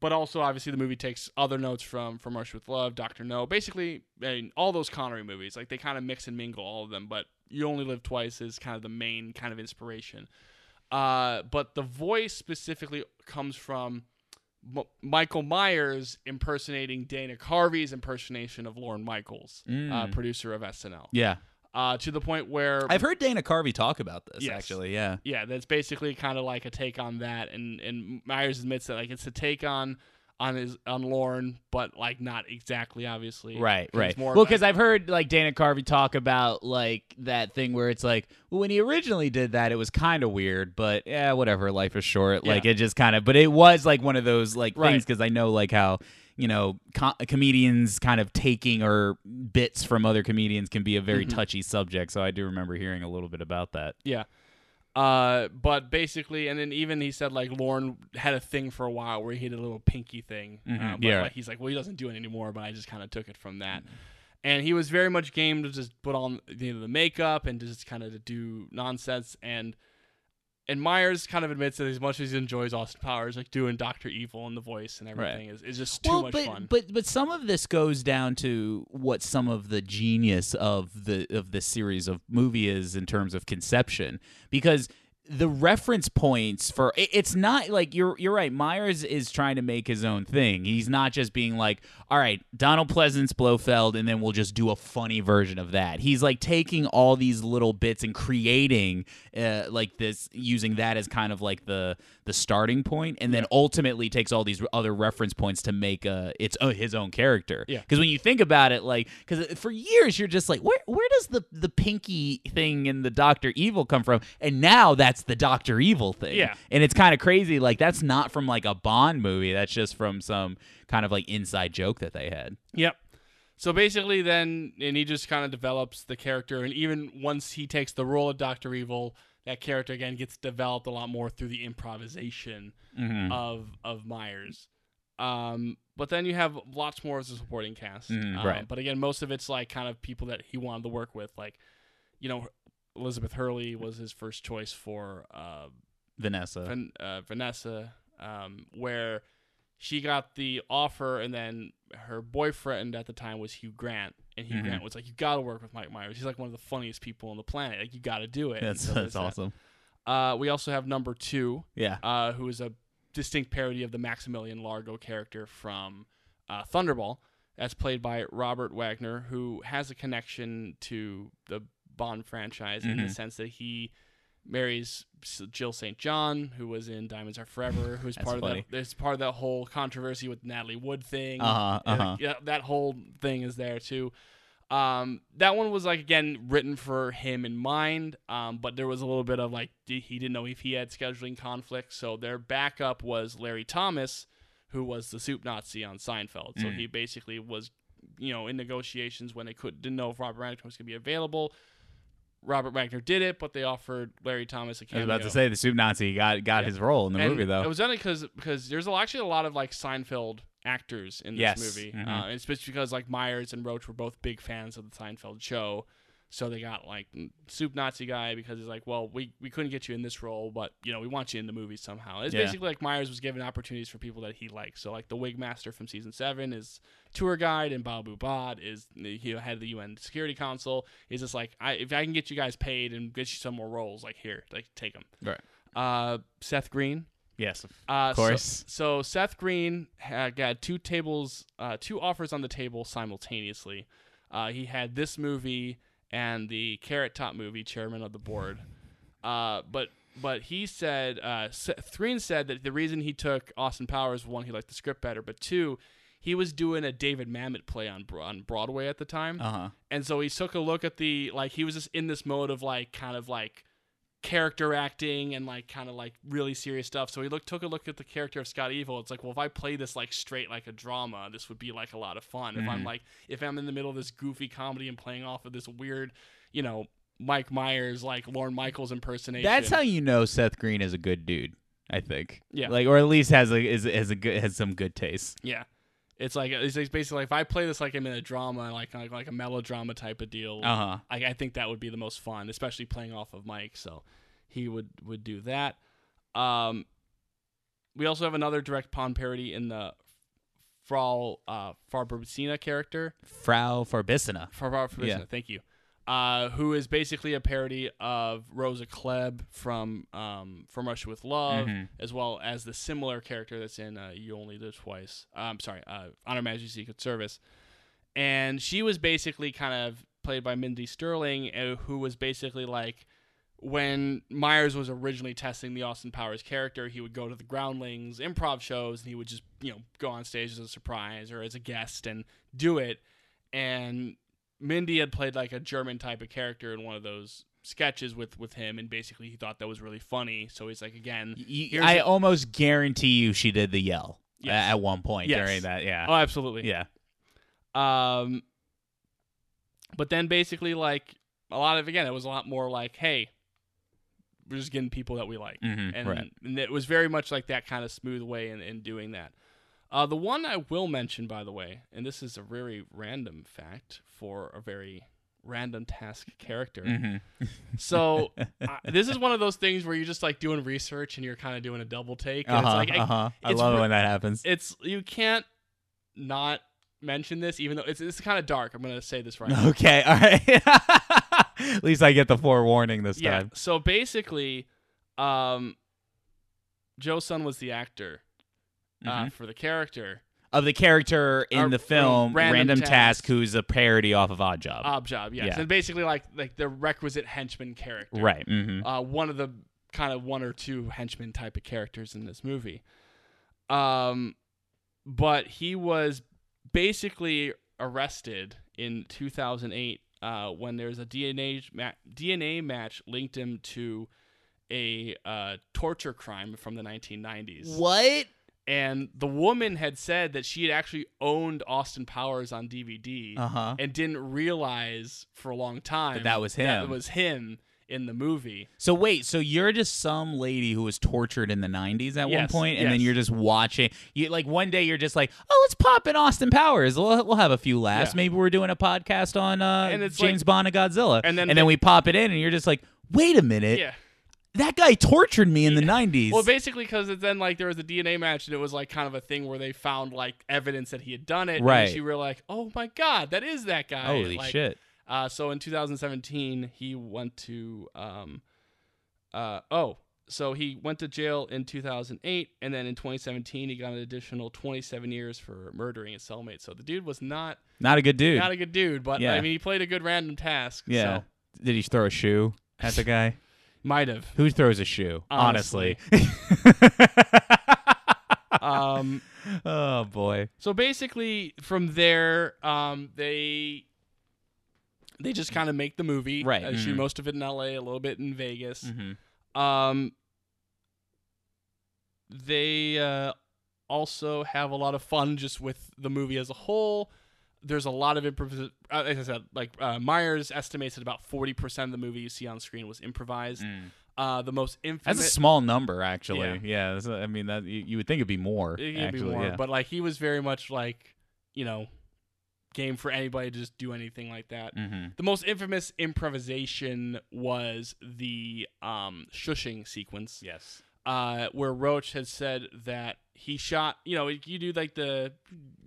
A: but also obviously the movie takes other notes from from Russia with Love, Doctor No, basically I mean, all those Connery movies. Like they kind of mix and mingle all of them, but You Only Live Twice is kind of the main kind of inspiration. Uh, but the voice specifically comes from M- Michael Myers impersonating Dana Carvey's impersonation of Lorne Michaels, uh,
C: Mm.
A: producer of SNL
C: Yeah.
A: Uh, to the point where
C: I've heard Dana Carvey talk about this
A: Yes.
C: actually. Yeah.
A: yeah, that's basically kind of like a take on that, and and Myers admits that like it's a take on on his on Lorne, but like not exactly, obviously.
C: Right, right.
A: more
C: Well, because I've heard like Dana Carvey talk about like that thing where it's like, well, when he originally did that, it was kind of weird, but yeah, whatever. Life is short. Like it just kind of, but it was like one of those like
A: Right.
C: things because I know like how you know co- comedians kind of taking or bits from other comedians can be a very
A: Mhm.
C: touchy subject. So I do remember hearing a little bit about that.
A: yeah. Uh, but basically, and then even he said like Lorne had a thing for a while where he did a little pinky thing.
C: Mhm,
A: Uh, but
C: yeah.
A: like, he's like, well, he doesn't do it anymore, but I just kind of took it from that. And he was very much game to just put on you know, the makeup and just kind of to do nonsense. And and Myers kind of admits that as much as he enjoys Austin Powers, like doing Doctor Evil and the voice and everything is, is just too
C: well,
A: much
C: but,
A: fun.
C: But but some of this goes down to what some of the genius of the of this series of movie is in terms of conception, because the reference points for it- it's not like you're you're right. Myers is trying to make his own thing. He's not just being like, all right, Donald Pleasence, Blofeld, and then we'll just do a funny version of that. He's like taking all these little bits and creating uh, like this, using that as kind of like the the starting point, and then ultimately takes all these other reference points to make uh its uh, his own character.
A: Yeah.
C: Because when you think about it, like, because for years you're just like, where where does the the pinky thing and the Doctor Evil come from? And now that's the Doctor Evil thing.
A: Yeah.
C: And it's kind of crazy. Like that's not from like a Bond movie. That's just from some kind of like inside joke that they had.
A: Yep. So basically, then, and he just kind of develops the character, and even once he takes the role of Doctor Evil, that character again gets developed a lot more through the improvisation
C: Mm-hmm.
A: of of Myers. Um, but then you have lots more as a supporting cast,
C: Mhm,
A: Um,
C: right.
A: But again, most of it's like kind of people that he wanted to work with, like you know, Elizabeth Hurley was his first choice for uh,
C: Vanessa.
A: Van, uh, Vanessa, um, where she got the offer, and then her boyfriend at the time was Hugh Grant, and Hugh
C: Mhm.
A: Grant was like, "You got to work with Mike Myers. He's like one of the funniest people on the planet. Like you got to do it."
C: That's
A: so
C: that's
A: there's that.
C: awesome.
A: Uh, we also have number two,
C: Yeah.
A: uh, who is a distinct parody of the Maximilian Largo character from uh, Thunderball. That's played by Robert Wagner, who has a connection to the Bond franchise in the
C: Mhm.
A: sense that he marries Jill St. John, who was in Diamonds Are Forever, who's part
C: funny.
A: of that. There's part of that whole controversy with Natalie Wood thing.
C: Uh-huh, uh-huh.
A: Yeah, that whole thing is there too. Um, that one was like again written for him in mind, um, but there was a little bit of like he didn't know if he had scheduling conflicts, so their backup was Larry Thomas, who was the soup Nazi on Seinfeld. So
C: Mm.
A: he basically was, you know, in negotiations when they could didn't know if Robert Redford was going to be available. Robert Wagner did it, but they offered Larry Thomas a cameo.
C: I was about to say the soup Nazi got got
A: Yeah.
C: his role in the
A: And
C: movie though.
A: It was only because because there's actually a lot of like Seinfeld actors in this
C: Yes.
A: movie.
C: Mhm.
A: Uh, it's just because like Myers and Roach were both big fans of the Seinfeld show, So they got like soup Nazi guy because he's like, well, we, we couldn't get you in this role, but you know we want you in the movie somehow. It's
C: Yeah.
A: basically like Myers was given opportunities for people that he likes. So like the Wig Master from season seven is tour guide, and Babu Bhatt is the he head of the UN Security Council. He's just like, I if I can get you guys paid and get you some more roles, like here, like take them.
C: Right.
A: Uh, Seth Green,
C: Yes.
A: uh,
C: Of course.
A: So, so Seth Green had got two tables, uh, two offers on the table simultaneously. Uh, he had this movie and the Carrot Top movie, Chairman of the Board. Uh, but but he said uh, Seth Green said that the reason he took Austin Powers one, he liked the script better, but two, he was doing a David Mamet play on on Broadway at the time.
C: Uh huh.
A: And so he took a look at the like he was just in this mode of like kind of like character acting and like kind of like really serious stuff. So he looked took a look at the character of Scott Evil. It's like, well, if I play this like straight like a drama, this would be like a lot of fun. If I'm mm-hmm. like if I'm in the middle of this goofy comedy and playing off of this weird, you know, Mike Myers like Lorne Michaels impersonation.
C: That's how you know Seth Green is a good dude. I think.
A: Yeah.
C: Like, or at least has a is has a good has some good taste.
A: Yeah. It's like it's basically like if I play this like I'm in a drama, like like, like a melodrama type of deal.
C: Uh huh.
A: I, I think that would be the most fun, especially playing off of Mike. So he would would do that. Um, we also have another direct pawn parody in the Frau uh, Farbacina character.
C: Frau Farbissina.
A: Frau Farbacina,
C: Yeah.
A: thank you. Uh, who is basically a parody of Rosa Klebb from um, From Russia with Love,
C: Mhm.
A: as well as the similar character that's in uh, You Only Live Twice. Uh, I'm sorry, uh, On Her Majesty's Secret Service. And she was basically kind of played by Mindy Sterling, uh, who was basically like when Myers was originally testing the Austin Powers character, he would go to the Groundlings improv shows and he would just, you know, go on stage as a surprise or as a guest and do it. And Mindy had played like a German type of character in one of those sketches with with him and basically he thought that was really funny. So he's like again, Here's
C: I
A: a-
C: almost guarantee you she did the yell
A: Yes.
C: at one point
A: Yes.
C: during that. Yeah.
A: oh absolutely.
C: yeah.
A: Um, but then basically, like a lot of again, it was a lot more like, hey, we're just getting people that we like,
C: Mhm,
A: and,
C: right.
A: and it was very much like that kind of smooth way in, in doing that. Uh, the one I will mention, by the way, and this is a very random fact for a very random task character.
C: Mhm.
A: So [laughs] uh, this is one of those things where you're just like doing research and you're kind of doing a double take. And
C: Uh huh.
A: it's like, I-
C: uh huh. I
A: it's
C: love
A: re-
C: when that happens.
A: it's you can't not mention this, even though it's it's kind of dark. I'm gonna say this right. now.
C: Okay. All right. [laughs] At least I get the forewarning this
A: yeah.
C: time.
A: So basically, um, Joe Son was the actor uh,
C: Mhm.
A: for the character.
C: Of the character in
A: Uh,
C: the film,
A: Random
C: Random,
A: Task.
C: Task, who's a parody off of Odd Job.
A: Odd Job, yes,
C: Yeah.
A: and basically like like the requisite henchman character,
C: right. Mm-hmm.
A: Uh, one of the kind of one or two henchman type of characters in this movie. Um, but he was basically arrested in 2008 uh, when there's a DNA ma- DNA match linked him to a uh, torture crime from the 1990s.
C: What?
A: And the woman had said that she had actually owned Austin Powers on DVD
C: Uh huh.
A: and didn't realize for a long time
C: That that was him.
A: That was him in the movie.
C: So wait, so you're just some lady who was tortured in the '90s at one
A: Yes,
C: point, and then you're just watching. You like one day you're just like, oh, let's pop in Austin Powers. We'll, we'll have a few laughs.
A: Yeah.
C: Maybe we're doing a podcast on uh, James
A: like-
C: Bond and Godzilla,
A: and then
C: and
A: the-
C: then we pop it in, and you're just like, wait a minute,
A: yeah.
C: That guy tortured me in the '90s.
A: Well, basically, because then like there was a DNA match, and it was like kind of a thing where they found like evidence that he had done it.
C: Right.
A: And she were like, "Oh my god, that is that guy!"
C: Holy
A: Like,
C: shit!
A: Uh, so in 2017, he went to um, uh, oh, so he went to jail in 2008, and then in 2017 he got an additional 27 years for murdering his cellmate. So the dude was not
C: Not a good dude.
A: not a good dude, but
C: Yeah.
A: I mean he played a good random task.
C: yeah.
A: so
C: Did he throw a shoe at the guy?
A: Might have.
C: Who throws a shoe?
A: Honestly.
C: Honestly. [laughs]
A: Um,
C: oh boy.
A: so basically, from there, um, they they just kind of make the movie.
C: Right,
A: Uh, shoot most of it in L.A., a little bit in Vegas.
C: Mm-hmm.
A: Um, they uh, also have a lot of fun just with the movie as a whole. There's a lot of improv. Uh, like I said, like uh, Myers estimates that about forty percent of the movie you see on screen was improvised. Uh, the most infamous.
C: That's a small number, actually.
A: Yeah.
C: Yeah, I mean that you, you would think it'd be more.
A: it could
C: actually,
A: be more,
C: yeah.
A: but like he was very much like, you know, game for anybody to just do anything like that.
C: Mm-hmm.
A: The most infamous improvisation was the um, shushing sequence
C: Yes.
A: Uh, where Roach had said that he shot. You know, you do like the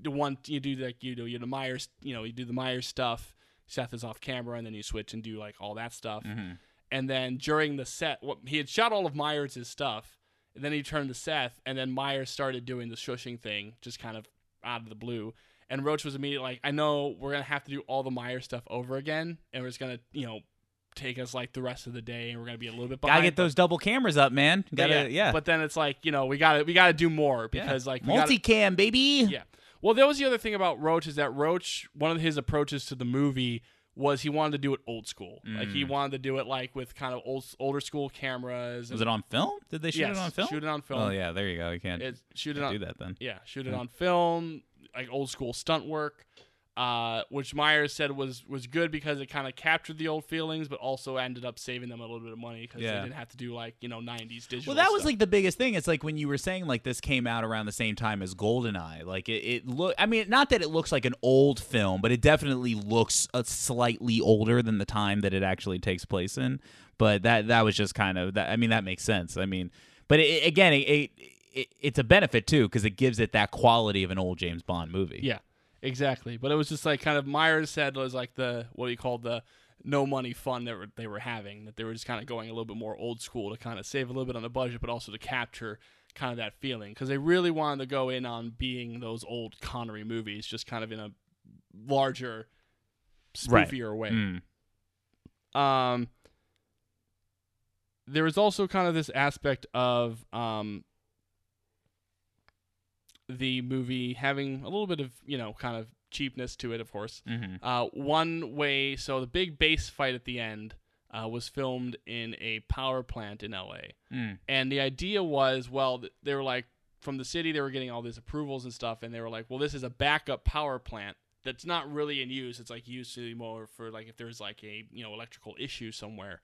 A: the one you do like you do you know Myers. You know, you do the Myers stuff. Seth is off camera, and then you switch and do like all that stuff.
C: Mm-hmm.
A: And then during the set, what he had shot all of Myers' stuff, and then he turned to Seth, and then Myers started doing the shushing thing, just kind of out of the blue. And Roach was immediately like, "I know we're gonna have to do all the Myers stuff over again, and we're just gonna, you know, take us like the rest of the day, and we're gonna be a little bit behind."
C: Gotta get those double cameras up, man. Gotta, yeah.
A: But then it's like you know we got to we got to do more
C: Yeah.
A: because like we gotta-
C: multicam, baby.
A: yeah. Well, that was the other thing about Roach is that Roach one of his approaches to the movie was he wanted to do it old school. Like he wanted to do it like with kind of old older school cameras.
C: Mm. Was it on film? Did they shoot
A: yes,
C: it on film?
A: Shoot it on film.
C: Oh yeah, there you go. You can't,
A: It, shoot it
C: can't
A: on
C: do that then.
A: yeah, shoot it on film, like old school stunt work, uh, which Myers said was was good because it kind of captured the old feelings, but also ended up saving them a little bit of money because
C: Yeah.
A: they didn't have to do like you know '90s digital.
C: Well, that was like the biggest thing. It's like when you were saying like this came out around the same time as Goldeneye. Like it, it look. I mean, not that it looks like an old film, but it definitely looks a slightly older than the time that it actually takes place in. But that that was just kind of that. I mean, that makes sense. I mean, but it, again, it, it it's a benefit too because it gives it that quality of an old James Bond movie.
A: Yeah, exactly. But it was just like kind of Myers said was like the what do you call the no money fun that were, they were having that they were just kind of going a little bit more old school to kind of save a little bit on the budget, but also to capture kind of that feeling because they really wanted to go in on being those old Connery movies, just kind of in a larger,
C: Right.
A: spoofier way.
C: Mm.
A: Um, there is also kind of this aspect of um, the movie having a little bit of you know kind of cheapness to it, of course.
C: Mhm.
A: Uh, one way, so the big base fight at the end uh, was filmed in a power plant in L.A.
C: Mm.
A: And the idea was, well, they were like from the city, they were getting all these approvals and stuff, and they were like, well, this is a backup power plant that's not really in use. It's like used to more for like if there's like a you know electrical issue somewhere.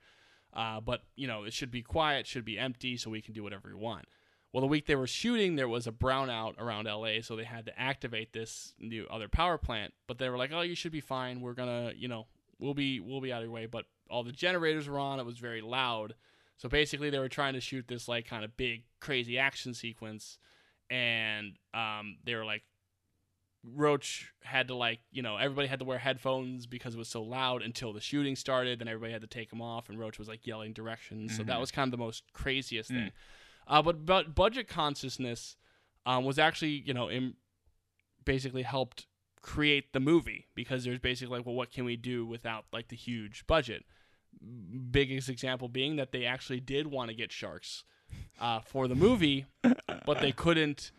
A: Uh, but you know it should be quiet, should be empty, so we can do whatever we want. Well, the week they were shooting, there was a brownout around LA, so they had to activate this new other power plant. But they were like, "Oh, you should be fine. We're gonna, you know, we'll be we'll be out of your way." But all the generators were on. It was very loud. So basically, they were trying to shoot this like kind of big, crazy action sequence, and um, they were like, Roach had to like, you know, everybody had to wear headphones because it was so loud until the shooting started. Then everybody had to take them off, and Roach was like yelling directions. So that
C: Mhm.
A: was kind of the most craziest
C: Mm.
A: thing. Uh, but but budget consciousness um, was actually, you know, in, basically helped create the movie because there's basically like, well, what can we do without like the huge budget? Biggest example being that they actually did want to get sharks uh, for the movie, but they couldn't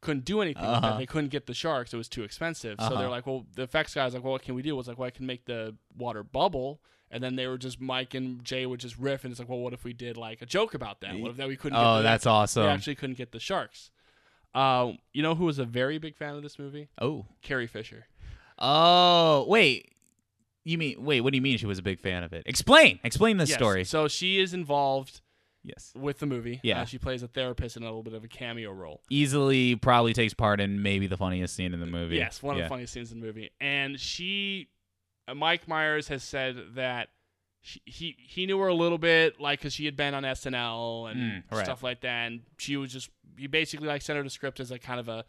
A: couldn't do anything.
C: Uh-huh.
A: They couldn't get the sharks; it was too expensive. So
C: Uh-huh.
A: they're like, well, the effects guys like, well, what can we do? It's like, well, I can make the water bubble. And then they were just Mike and Jay would just riff, and it's like, well, what if we did like a joke about that? What if that we couldn't? get
C: Oh,
A: the,
C: that's awesome.
A: they actually couldn't get the sharks. Uh, you know who was a very big fan of this movie?
C: oh.
A: Carrie Fisher.
C: Oh, wait. You mean wait? What do you mean she was a big fan of it? Explain. Explain this
A: Yes.
C: story.
A: So she is involved
C: Yes.
A: with the movie.
C: Yeah.
A: Uh, she plays a therapist in a little bit of a cameo role.
C: Easily, probably takes part in maybe the funniest scene in the movie.
A: Yes, one of the funniest scenes in the movie. And she, Mike Myers has said that she, he he knew her a little bit, like because she had been on SNL and
C: Mm, right.
A: stuff like that. And she was just he basically like sent her the script as like kind of a,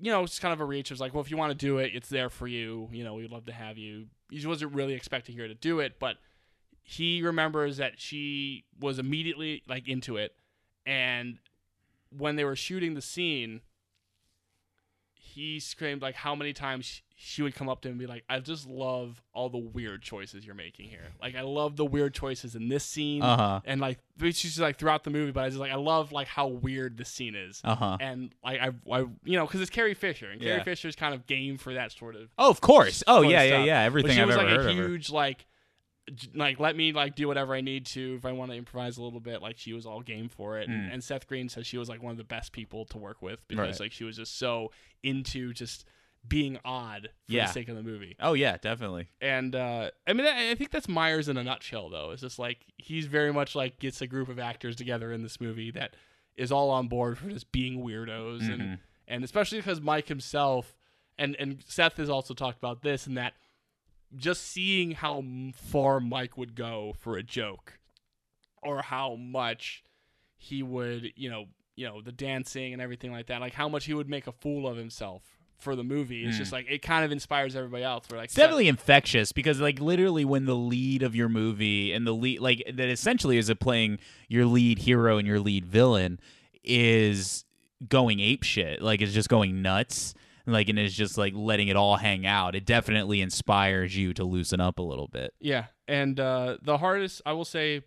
A: you know, it's kind of a reach. It was like, well, if you want to do it, it's there for you. You know, we'd love to have you. He wasn't really expecting her to do it, but he remembers that she was immediately like into it, and when they were shooting the scene he screamed like how many times she would come up to him and be like, "I just love all the weird choices you're making here. Like I love the weird choices in this scene,
C: Uh huh.
A: and like she's just like throughout the movie. But I just like I love like how weird this scene is,
C: Uh huh.
A: and like I, I you know because it's Carrie Fisher, and Carrie
C: Yeah.
A: Fisher's kind of game for that sort of
C: Oh, of course. Oh, yeah, yeah, yeah.
A: but
C: Everything
A: she
C: I've
A: was
C: ever
A: like
C: heard
A: a
C: of her.
A: huge like like let me like do whatever I need to if I want to improvise a little bit like she was all game for it and,
C: Mm.
A: and Seth Green says she was like one of the best people to work with because
C: Right.
A: like she was just so into just being odd for
C: Yeah.
A: the sake of the movie
C: Oh yeah, definitely.
A: and uh, I mean I I think that's Myers in a nutshell though it's just like he's very much like gets a group of actors together in this movie that is all on board for just being weirdos
C: Mhm.
A: and and especially because Mike himself and and Seth has also talked about this and that just seeing how far Mike would go for a joke, or how much he would, you know, you know, the dancing and everything like that, like how much he would make a fool of himself for the movie. It's just hmm. like it kind of inspires everybody else. We're like,
C: It's definitely infectious because like literally when the lead of your movie and the lead like that essentially is a playing your lead hero and your lead villain is going ape shit like it's just going nuts like and it's just like letting it all hang out it definitely inspires you to loosen up a little bit
A: yeah. And uh, the hardest, I will say,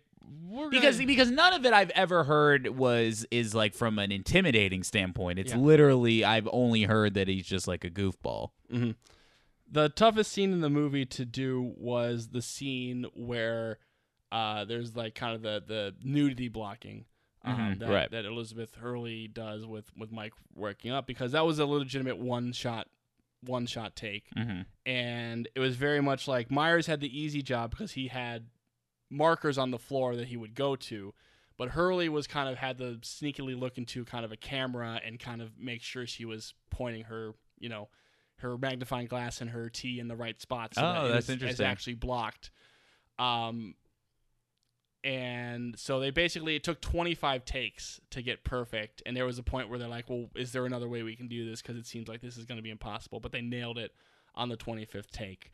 A: we're gonna,
C: because because none of it I've ever heard was is like from an intimidating standpoint it's
A: Yeah.
C: literally I've only heard that he's just like a goofball
A: the toughest scene in the movie to do was the scene where uh, there's like kind of the the nudity blocking um,
C: Mhm,
A: that,
C: right.
A: that Elizabeth Hurley does with with Mike working up because that was a legitimate one shot one shot take
C: mm-hmm.
A: and it was very much like Myers had the easy job because he had markers on the floor that he would go to. But Hurley was kind of had to sneakily look into kind of a camera and kind of make sure she was pointing her, you know, her magnifying glass and her T in the right spot. So
C: Oh,
A: that
C: that's
A: was-
C: interesting.
A: Is actually blocked. Um, and so they basically it took 25 takes to get perfect and there was a point where they're like well is there another way we can do this because it seems like this is going to be impossible but they nailed it on the 25th take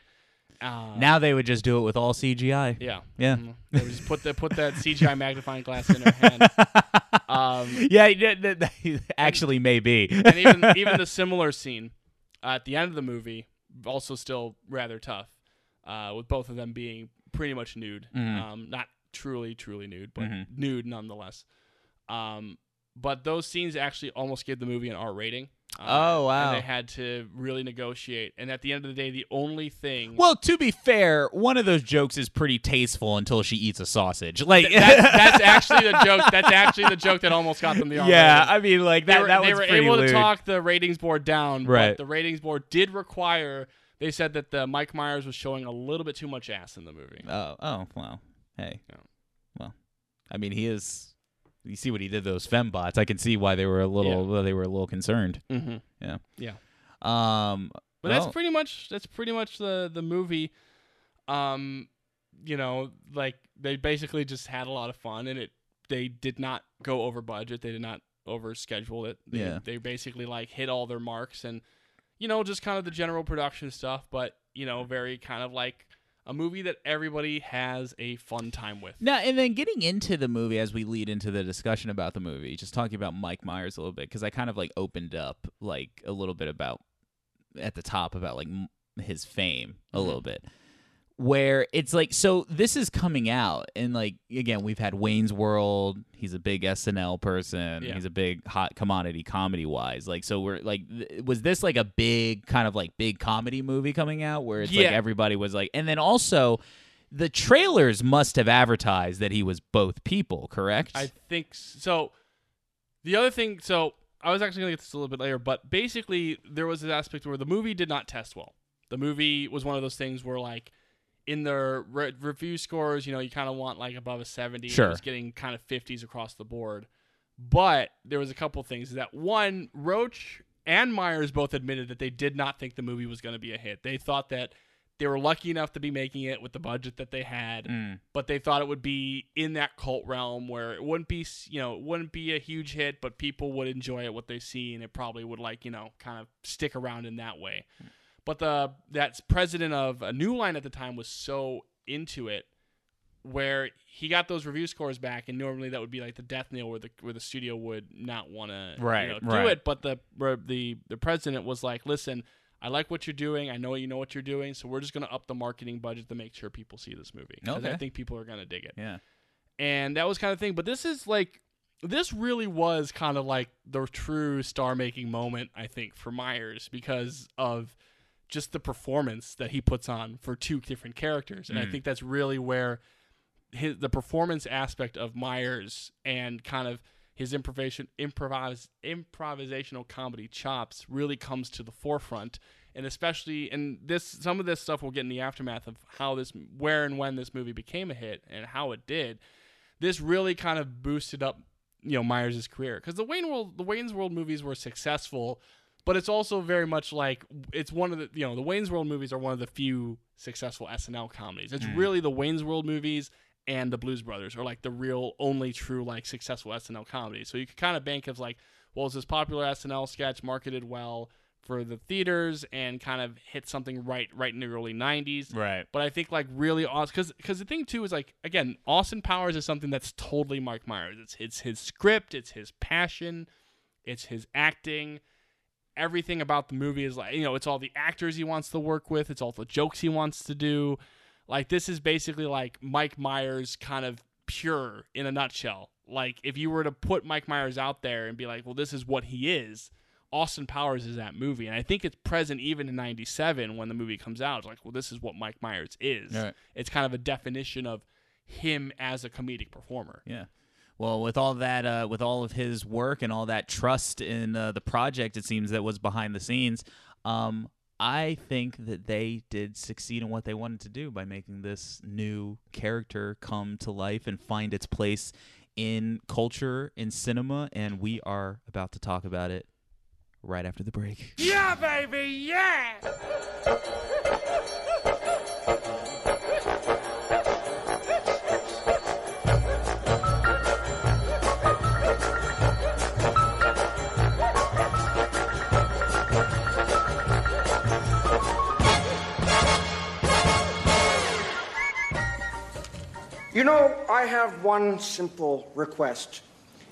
A: uh,
C: now they would just do it with all CGI
A: yeah
C: Yeah.
A: Mhm. they would just put the put that cgi magnifying glass in her hand [laughs] um,
C: yeah, that- [laughs] actually, maybe.
A: and even [laughs] even the similar scene at the end of the movie also still rather tough uh, with both of them being pretty much nude
C: Mhm.
A: um, not truly truly nude but
C: Mhm.
A: nude nonetheless um, but those scenes actually almost gave the movie an r rating uh,
C: Oh, wow.
A: and they had to really negotiate and at the end of the day the only thing
C: well, to be fair, one of those jokes is pretty tasteful until she eats a sausage. Like
A: that's, [laughs] that's actually the joke that's actually the joke that almost got them the r
C: yeah,
A: rating.
C: I mean, like
A: they
C: that.
A: were,
C: that
A: they were able
C: lewd.
A: to talk the ratings board down,
C: Right.
A: but the ratings board did require. They said that the Mike Myers was showing a little bit too much ass in the movie.
C: Oh, oh, well, hey,
A: Yeah.
C: well, I mean, he is. You see what he did to those fembots. I can see why they were a little. why they were a little concerned.
A: Mm-hmm.
C: Yeah.
A: Yeah.
C: Um,
A: But that's pretty much that's pretty much the the movie. Um, you know, like they basically just had a lot of fun, and it they did not go over budget. They did not over schedule it. They,
C: Yeah.
A: they basically like hit all their marks, and you know, just kind of the general production stuff. But you know, very kind of like a movie that everybody has a fun time with.
C: Now and then getting into the movie as we lead into the discussion about the movie, just talking about Mike Myers a little bit because I kind of like opened up like a little bit about at the top about like m- his fame a
A: Mhm.
C: little bit. Where it's like, so this is coming out, and like again, we've had Wayne's World. He's a big SNL person.
A: Yeah.
C: He's a big hot commodity comedy wise. Like, so we're like, th- was this like a big kind of like big comedy movie coming out where it's like everybody was like, and then also the trailers must have advertised that he was both people, correct?
A: I think so. The other thing, so I was actually going to get this a little bit later, but basically there was an aspect where the movie did not test well. The movie was one of those things where, like, in their re- review scores, you know, you kind of want like above a 70.
C: Sure.
A: It was getting kind of 50s across the board. But there was a couple things that one, Roach and Myers both admitted that they did not think the movie was going to be a hit. They thought that they were lucky enough to be making it with the budget that they had
C: Mm.
A: but they thought it would be in that cult realm where it wouldn't be you know it wouldn't be a huge hit but people would enjoy it what they see and it probably would like you know kind of stick around in that way but the that president of a New Line at the time was so into it where he got those review scores back and normally that would be like the death nail where the where the studio would not want to
C: Right,
A: you know, do
C: right.
A: it but the the the president was like listen I like what you're doing. I know you know what you're doing, so we're just going to up the marketing budget to make sure people see this movie. 'Cause I
C: Okay.
A: think people are going to dig it
C: Yeah.
A: and that was kind of thing. But this is like this really was kind of like the true star making moment, I think, for Myers because of just the performance that he puts on for two different characters, and I
C: Mm.
A: think that's really where his the performance aspect of Myers and kind of his improvisation improvise improvisational comedy chops really comes to the forefront. And especially and this some of this stuff we'll get in the aftermath of how this where and when this movie became a hit and how it did this really kind of boosted up you know Myers' career. Because the Wayne World the Wayne's World movies were successful but it's also very much like it's one of the you know the Wayne's World movies are one of the few successful SNL comedies. It's mm. really the Wayne's World movies and the Blues Brothers are like the real only true like successful SNL comedy. So you could kind of bank of like, well, is this popular SNL sketch marketed well for the theaters and kind of hit something right right in the early '90s.
C: Right.
A: But I think like really awesome because because the thing too is like again Austin Powers is something that's totally Mark Myers. It's it's his script, it's his passion, it's his acting. Everything about the movie is like you know it's all the actors he wants to work with, it's all the jokes he wants to do. Like this is basically like Mike Myers kind of pure in a nutshell. Like if you were to put Mike Myers out there and be like, well, this is what he is. Austin Powers is that movie, and I think it's present even in '97 when the movie comes out. It's like, well, this is what Mike Myers is.
C: Right.
A: It's kind of a definition of him as a comedic performer.
C: Yeah. Well, with all that, uh, with all of his work and all that trust in uh, the project, it seems that was behind the scenes. Um, I think that they did succeed in what they wanted to do by making this new character come to life and find its place in culture, in cinema, and we are about to talk about it right after the break.
A: Yeah, baby, yeah.
D: You know, I have one simple request,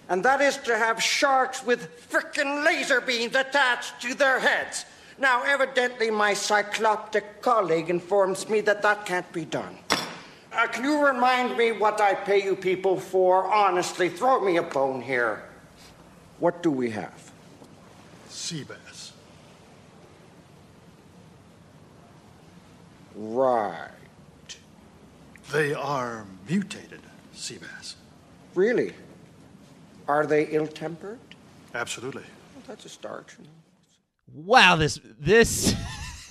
D: and that is to have sharks with frickin' laser beams attached to their heads. Now, evidently, my cycloptic colleague informs me that that can't be done. Uh, can you remind me what I pay you people for? Honestly, throw me a bone here. What do we have?
E: Sea bass.
D: Right.
E: They are mutated sea bass.
D: Really? Are they ill tempered?
E: Absolutely.
D: Well, that's a start.
C: Wow, this this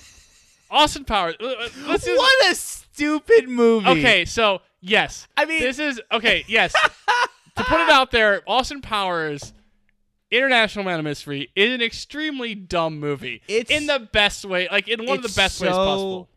C: [laughs]
A: Austin Powers. uh, uh, This is,
C: what a stupid movie.
A: Okay, so yes,
C: I mean-
A: this is okay. Yes, [laughs] to put it out there, Austin Powers, International Man of Mystery, is an extremely dumb movie.
C: It's-
A: in the best way, like in one of the best ways possible.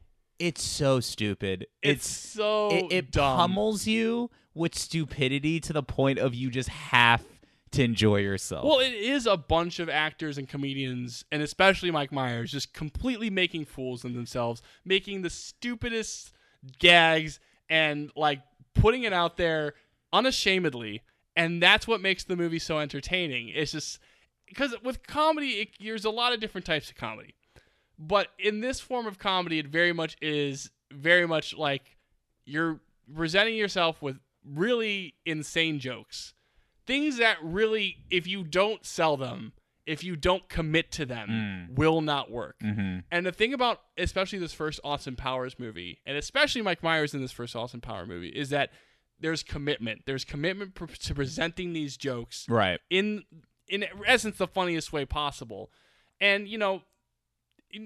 C: It's so stupid.
A: It's, so
C: it, it
A: dumb.
C: pummels you with stupidity to the point of you just have to enjoy yourself.
A: Well, it is a bunch of actors and comedians, and especially Mike Myers, just completely making fools of themselves, making the stupidest gags and like putting it out there unashamedly. And that's what makes the movie so entertaining. It's just because with comedy, it, there's a lot of different types of comedy. But in this form of comedy, it very much is very much like you're presenting yourself with really insane jokes. Things that really if you don't sell them if you don't commit to them mm. will not work. Mm-hmm. And the thing about especially this first austin powers movie and especially mike myers in this first austin power movie is that there's commitment. There's commitment pr- to presenting these jokes
C: right.
A: in in essence the funniest way possible. And you know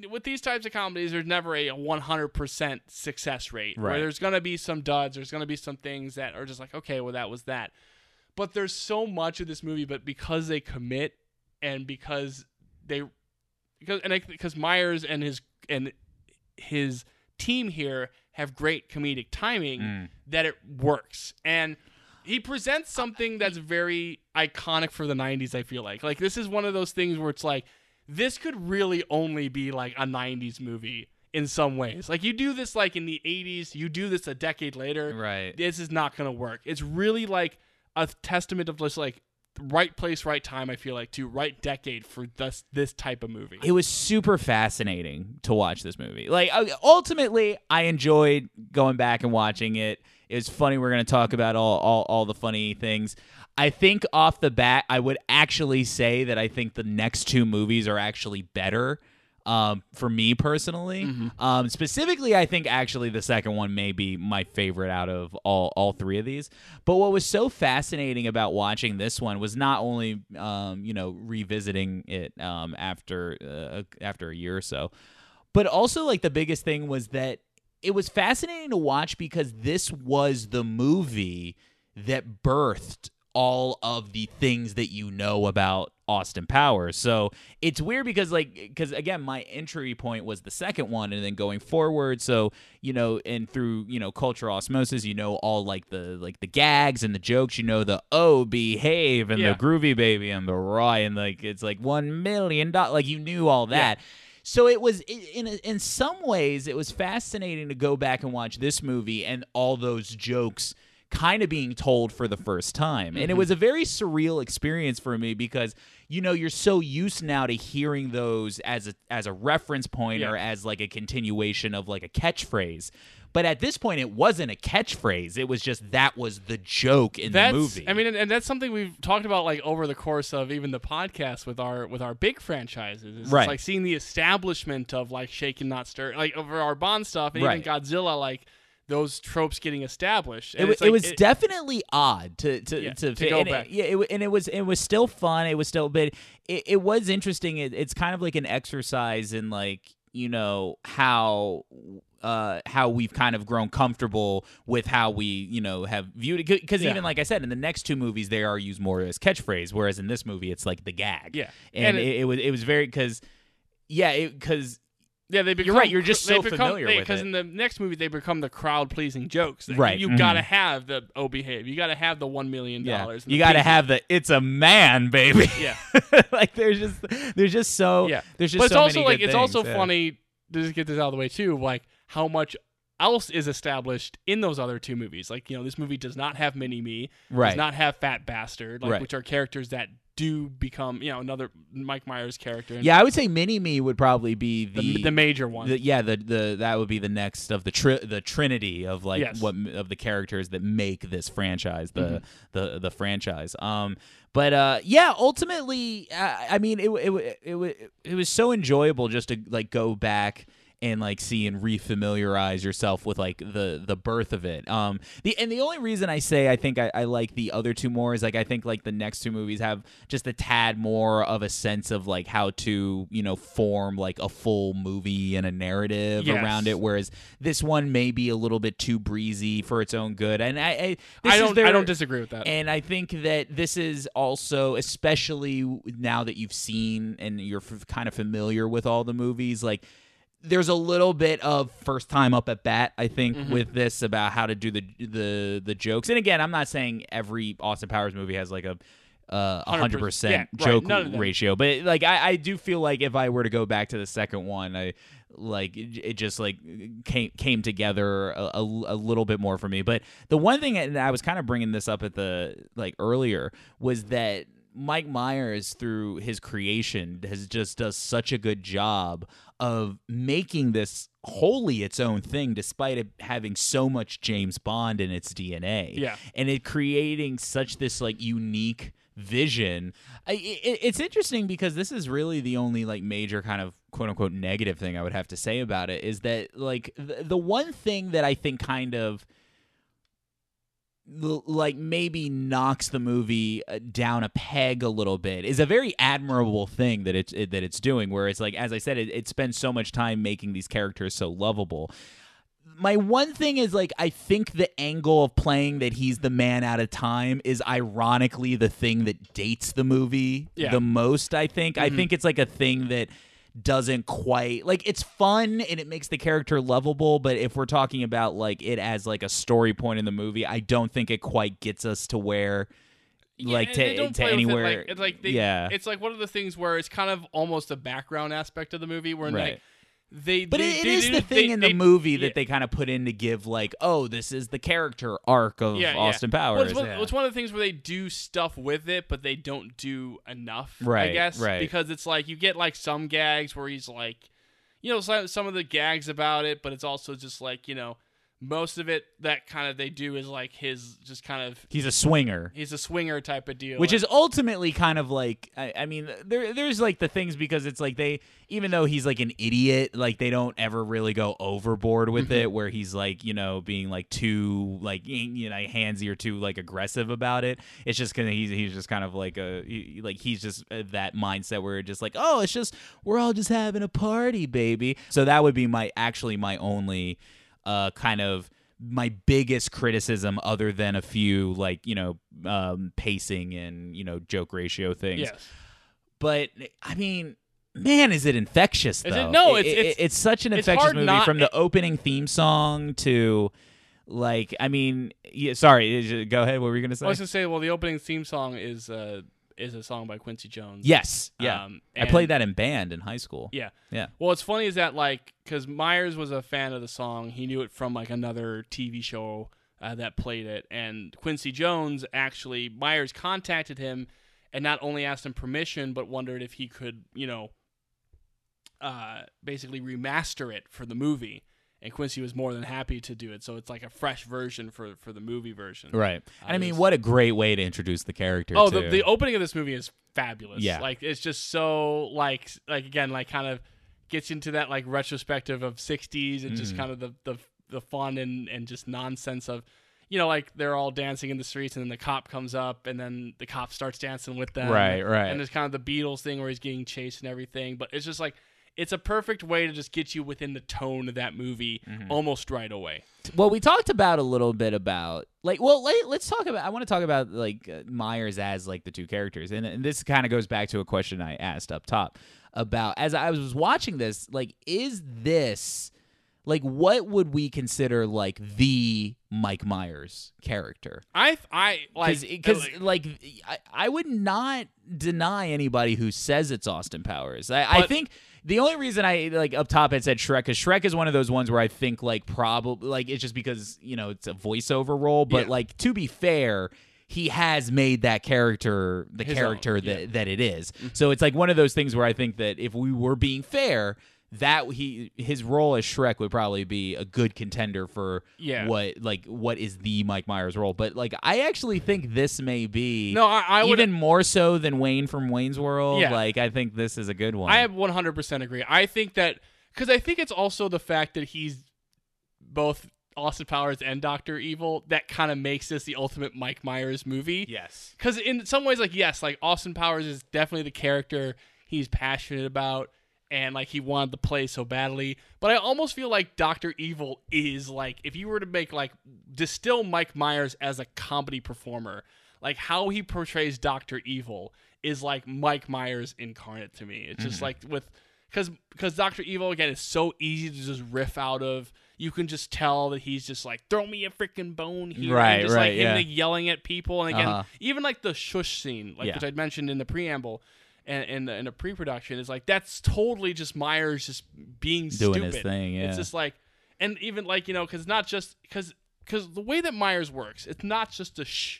A: with these types of comedies there's never a 100% success rate where
C: Right.
A: there's going to be some duds there's going to be some things that are just like okay well that was that. But there's so much of this movie but because they commit and because they because and I, because Myers and his and his team here have great comedic timing mm. that it works. And he presents something that's very iconic for the 90s i feel like. Like this is one of those things where it's like this could really only be like a 90s movie in some ways like you do this like in the 80s you do this a decade later
C: Right.
A: this is not going to work it's really like a testament of just like right place right time i feel like to right decade for this this type of movie
C: It was super fascinating to watch this movie. Like uh, ultimately, I enjoyed going back and watching it. Was funny. We're going to talk about all, all all the funny things. I think off the bat, I would actually say that I think the next two movies are actually better. Um, for me personally, um, specifically, I think actually the second one may be my favorite out of all all three of these. But what was so fascinating about watching this one was not only um, you know revisiting it um, after uh, after a year or so, but also like the biggest thing was that it was fascinating to watch because this was the movie that birthed all of the things that you know about Austin Powers. So it's weird because like because again my entry point was the second one and then going forward. So you know and through you know cultural osmosis you know all like the like the gags and the jokes. You know the oh behave and
A: Yeah.
C: the groovy baby and the raw and like it's like one million dollars. Like you knew all that. So it was in in some ways it was fascinating to go back and watch this movie and all those jokes kind of being told for the first time. And it mm-hmm. was a very surreal experience for me because you know you're so used now to hearing those as a as a reference point
A: Yeah.
C: or as like a continuation of like a catchphrase. But at this point it wasn't a catchphrase. It was just that was the joke in
A: that's
C: the movie.
A: I mean, and, and that's something we've talked about like over the course of even the podcast with our with our big franchises. It's
C: Right.
A: like seeing the establishment of like shaken not stir, like over our Bond stuff, and
C: Right.
A: even Godzilla, like those tropes getting established.
C: It,
A: And it's
C: it
A: like-
C: was definitely odd to to
A: Yeah,
C: to,
A: to go
C: and it-
A: back.
C: yeah, it, and it was it was still fun. It was still, but it, it was interesting. It, it's kind of like an exercise in like you know how uh how we've kind of grown comfortable with how we you know have viewed it because
A: Yeah.
C: even like I said in the next two movies they are used more as catchphrase, whereas in this movie it's like the gag.
A: Yeah.
C: and,
A: And
C: it,
A: it-
C: it was it was very because yeah because
A: Yeah, they become.
C: right, you're just
A: they
C: so
A: become,
C: familiar with
A: Because
C: it.
A: in the next movie, they become the crowd pleasing jokes. Like,
C: Right,
A: You,
C: mhm.
A: gotta have the oh behave. You gotta have the one million
C: yeah
A: dollars.
C: you got to have the it's a man baby.
A: Yeah. [laughs]
C: like there's just there's just so
A: Yeah.
C: there's just
A: but it's
C: so
A: also
C: many
A: like it's also
C: yeah.
A: funny to just get this out of the way too. Like how much else is established in those other two movies. Like you know, this movie does not have Mini Me.
C: Right.
A: Does not have Fat Bastard. Like
C: Right.
A: which are characters that do become you know another Mike Myers character.
C: Yeah, I would say Mini Me would probably be
A: The,
C: the
A: the major one.
C: the- yeah, the the that would be the next of the tri- the trinity of like
A: Yes.
C: what of the characters that make this franchise the
A: Mm-hmm.
C: the the franchise. Um, but uh, yeah, ultimately, I, I mean, it it it it, it was so enjoyable just to like go back and like see and refamiliarize yourself with like the the birth of it. Um, the and the only reason I say I think I, I like the other two more is like I think like the next two movies have just a tad more of a sense of like how to you know form like a full movie and a narrative
A: Yes.
C: around it, whereas this one may be a little bit too breezy for its own good. And I I,
A: I don't.
C: their-
A: I don't disagree with that.
C: and I think that this is also, especially now that you've seen and you're f- kind of familiar with all the movies, like there's a little bit of first time up at bat. I think
A: Mm-hmm.
C: with this about how to do the the the jokes. And again, I'm not saying every Austin Powers movie has like a uh,
A: 100%,
C: hundred percent
A: yeah,
C: joke
A: them.
C: ratio, but like I, I do feel like if I were to go back to the second one, I like it, it just like came came together a, a, a little bit more for me. But the one thing, and I was kind of bringing this up at the like earlier, was that Mike Myers through his creation has just does such a good job of making this wholly its own thing despite it having so much James Bond in its DNA
A: Yeah.
C: and it creating such this like unique vision I, it, it's interesting because this is really the only like major kind of quote unquote negative thing i would have to say about it is that like the, the one thing that i think kind of like maybe knocks the movie uh, down a peg a little bit is a very admirable thing that it's it, that it's doing where it's like as i said it, it spends so much time making these characters so lovable my one thing is like I think the angle of playing that he's the man out of time is ironically the thing that dates the movie
A: Yeah.
C: the most. I think. I think it's like a thing that doesn't quite like it's fun and it makes the character lovable but if we're talking about like it as like a story point in the movie i don't think it quite gets us to where like
A: Yeah, they
C: to, to
A: with it,
C: anywhere
A: like, it's like they,
C: yeah
A: It's like one of the things where it's kind of almost a background aspect of the movie where
C: Right.
A: like they.
C: But
A: they,
C: it, it
A: they-
C: is
A: they-
C: the thing
A: they-
C: in the
A: they-
C: movie
A: yeah.
C: that they kind of put in to give like, oh, this is the character arc of
A: yeah, yeah.
C: Austin Powers.
A: Well, it's, one, it's one of the things where they do stuff with it, but they don't do enough.
C: right I
A: guess
C: right.
A: because it's like you get like some gags where he's like, you know, some some of the gags about it, but it's also just like you know, most of it that kind of they do is like his just kind of
C: He's a swinger.
A: he's a swinger type of deal,
C: Which is ultimately kind of like I, I mean there there's like the things because it's like they even though he's like an idiot like they don't ever really go overboard with it where he's like you know being like too like you know handsy or too like aggressive about it. It's just kind of he's he's just kind of like a he, like he's just uh, that mindset where it's just like oh it's just we're all just having a party baby. So that would be my actually my only uh kind of my biggest criticism other than a few like you know um pacing and you know joke ratio things
A: yes.
C: but I mean. Man, is it infectious
A: Is it?
C: though?
A: No, it's- it's-
C: it's such an
A: it's
C: infectious movie
A: not-
C: from the opening theme song to, like, I mean, yeah. Sorry, go ahead. What were you gonna say?
A: I was gonna say, well, the opening theme song is uh is a song by Quincy Jones.
C: yes, yeah.
A: Um,
C: I played that in band in high school.
A: Yeah.
C: yeah.
A: Well, what's funny is that like because Myers was a fan of the song, he knew it from like another TV show uh, that played it, and Quincy Jones actually Myers contacted him and not only asked him permission, but wondered if he could, you know, uh, basically remaster it for the movie. And Quincy was more than happy to do it, so it's like a fresh version for for the movie version.
C: Right.
A: Uh,
C: And I mean,
A: it's-
C: what a great way to introduce the character.
A: Oh, the, the opening of this movie is fabulous.
C: Yeah.
A: like it's just so like like again like kind of gets into that like retrospective of '60s and
C: Mm-hmm.
A: just kind of the the the fun and and just nonsense of. You know, like they're all dancing in the streets, and then the cop comes up, and then the cop starts dancing with them.
C: Right, right.
A: And there's kind of the Beatles thing where he's getting chased and everything. But it's just like, it's a perfect way to just get you within the tone of that movie
C: Mm-hmm.
A: almost right away.
C: well, we talked about a little bit about like, well, let, let's talk about. I want to talk about like uh, Myers as like the two characters, and, and this kind of goes back to a question I asked up top about as I was watching this. Like, is this like what would we consider like the Mike Myers character?
A: I I like
C: because
A: like-
C: like I, I would not deny anybody who says it's Austin Powers. I, I think the only reason I like up top it said Shrek because Shrek is one of those ones where I think like probably like it's just because you know it's a voiceover role, but
A: Yeah.
C: like to be fair. He has made that character the
A: His
C: character
A: own,
C: that,
A: yeah. Mm-hmm.
C: that it is. So it's like one of those things where I think that if we were being fair, that he his role as Shrek would probably be a good contender for
A: Yeah.
C: what like what is the Mike Myers role. But like I actually think this may be
A: No, I- I would-
C: even more so than Wayne from Wayne's World.
A: Yeah.
C: Like I think this is a good one.
A: I 100% agree. I think that because I think it's also the fact that he's both Austin Powers and Doctor Evil that kind of makes this the ultimate Mike Myers movie.
C: yes.
A: Because in some ways, like yes, like Austin Powers is definitely the character he's passionate about. And like he wanted to play so badly, but I almost feel like Doctor Evil is like if you were to make like distill Mike Myers as a comedy performer, like how he portrays Doctor Evil is like Mike Myers incarnate to me. It's just like with because because Doctor Evil again is so easy to just riff out of. You can just tell that he's just like throw me a freaking bone here,
C: Right,
A: and just
C: right,
A: like him
C: yeah.
A: like, yelling at people, and again
C: Uh-huh.
A: even like the shush scene, like
C: Yeah.
A: which I'd mentioned in the preamble. And in the, in the pre-production is like that's totally just Myers just being
C: Doing
A: stupid.
C: his thing, yeah.
A: It's just like, and even like you know, because not just because because the way that Myers works, it's not just a shh.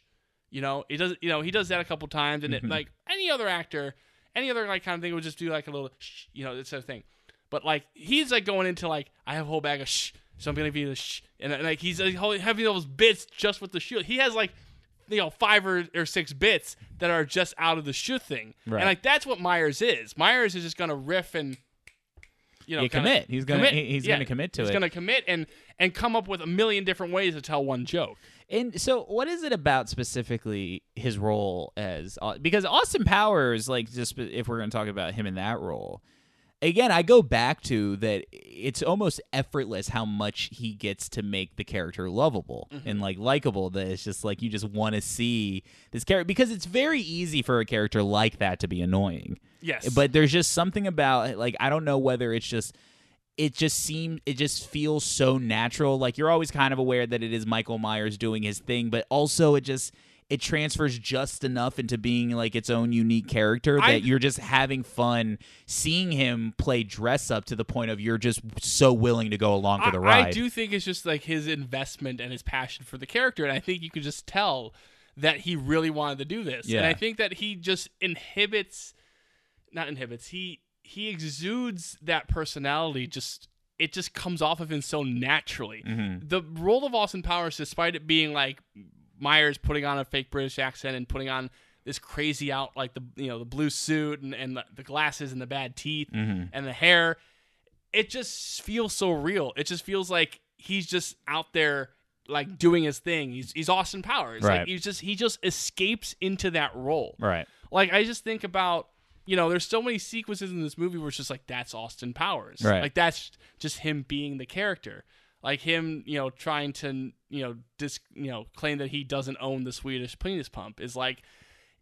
A: You know, he does. You know, he does that a couple times, and
C: Mm-hmm.
A: it like any other actor, any other like kind of thing would just do like a little shh. You know, this sort of thing. But like he's like going into like I have a whole bag of shh, so I'm gonna give you the shh, and like he's like, having those bits just with the shield. He has like you know five or, or six bits that are just out of the shoe thing,
C: Right.
A: and like that's what Myers is. Myers is just gonna riff and you know
C: commit. He's gonna-
A: commit.
C: he's
A: Yeah,
C: gonna commit to
A: he's
C: it.
A: gonna commit and and come up with a million different ways to tell one joke.
C: And so, what is it about specifically his role as because Austin Powers, like, just if we're going to talk about him in that role, again, I go back to that it's almost effortless how much he gets to make the character lovable mm-hmm. and like likable. That it's just like you just want to see this character because it's very easy for a character like that to be annoying.
A: Yes,
C: But there's just something about like I don't know whether it's just it just seems it just feels so natural. Like you're always kind of aware that it is Michael Myers doing his thing, but also it just it transfers just enough into being like its own unique character that
A: I-
C: you're just having fun seeing him play dress up to the point of you're just so willing to go along for the ride.
A: I do think it's just like his investment and his passion for the character, and I think you could just tell that he really wanted to do this.
C: Yeah.
A: And I think that he just inhibits, not inhibits. He he exudes that personality. Just it just comes off of him so naturally.
C: Mm-hmm.
A: The role of Austin Powers, despite it being like Myers putting on a fake British accent and putting on this crazy out like the you know the blue suit and, and the, the glasses and the bad teeth
C: Mm-hmm.
A: and the hair it just feels so real. It just feels like he's just out there like doing his thing. He's he's Austin Powers.
C: Right.
A: Like he's just he just escapes into that role.
C: right.
A: Like I just think about you know, there's so many sequences in this movie where it's just like that's Austin Powers.
C: Right.
A: Like that's just him being the character. Like him, you know, trying to you know dis you know claim that he doesn't own the Swedish penis pump is like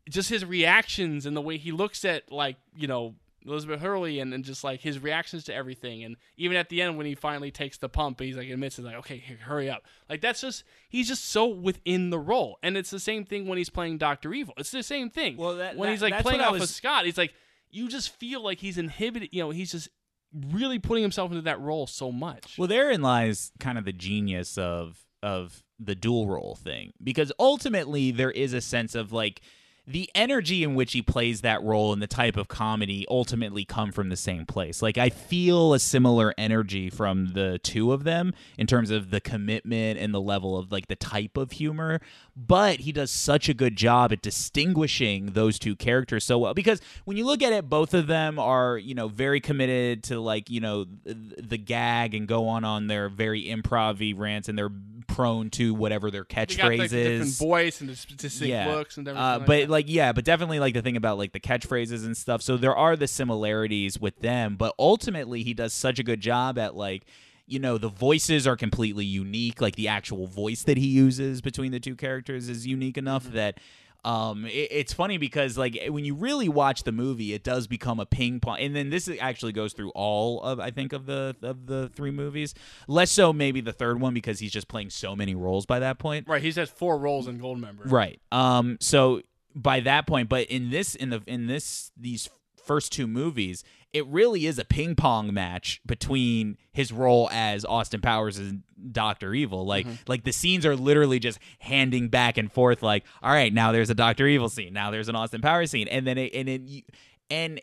A: just his reactions and the way he looks at like you know Elizabeth Hurley and, and just like his reactions to everything. And even at the end when he finally takes the pump he's like admits it like okay hurry up. Like that's just he's just so within the role. And it's the same thing when he's playing Doctor Evil. It's the same thing.
C: Well, that-
A: when
C: that-
A: he's like playing off of Scott he's like you just feel like he's inhibited you know he's just really putting himself into that role so much.
C: Well, therein lies kind of the genius of of the dual role thing. Because ultimately there is a sense of like the energy in which he plays that role and the type of comedy ultimately come from the same place. Like I feel a similar energy from the two of them in terms of the commitment and the level of like the type of humor, but he does such a good job at distinguishing those two characters so well because when you look at it both of them are, you know, very committed to like, you know, the, gag and go on on their very improv rants and they're prone to whatever their
A: they got
C: catchphrases
A: like the different voice and the specific looks and everything
C: uh,
A: like
C: but
A: that.
C: Like yeah, but definitely like the thing about like the catchphrases and stuff. So there are the similarities with them, but ultimately he does such a good job at like you know the voices are completely unique. Like the actual voice that he uses between the two characters is unique enough
A: Mm-hmm.
C: that. Um, it, it's funny because like when you really watch the movie, it does become a ping pong, and then this actually goes through all of I think of the of the three movies. Less so maybe the third one because he's just playing so many roles by that point.
A: right he's has four roles in Goldmember
C: Right. Um. So by that point, but in this in the in this these first two movies, it really is a ping pong match between his role as Austin Powers and Doctor Evil. Like mm-hmm. like the scenes are literally just handing back and forth. Like, all right, now there's a Doctor Evil scene. Now there's an Austin Powers scene, and then it and it you- and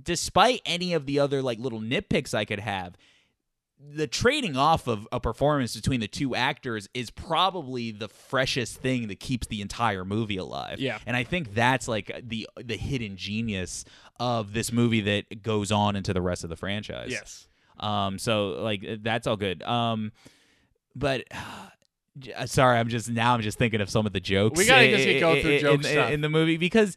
C: despite any of the other like little nitpicks I could have, the trading off of a performance between the two actors is probably the freshest thing that keeps the entire movie alive.
A: Yeah.
C: And I think that's like the the hidden genius of this movie that goes on into the rest of the franchise.
A: yes
C: Um so like that's all good. Um but [sighs] uh, sorry, I'm just now I'm just thinking of some of the jokes.
A: We gotta just go through
C: in,
A: joke
C: in- in the movie because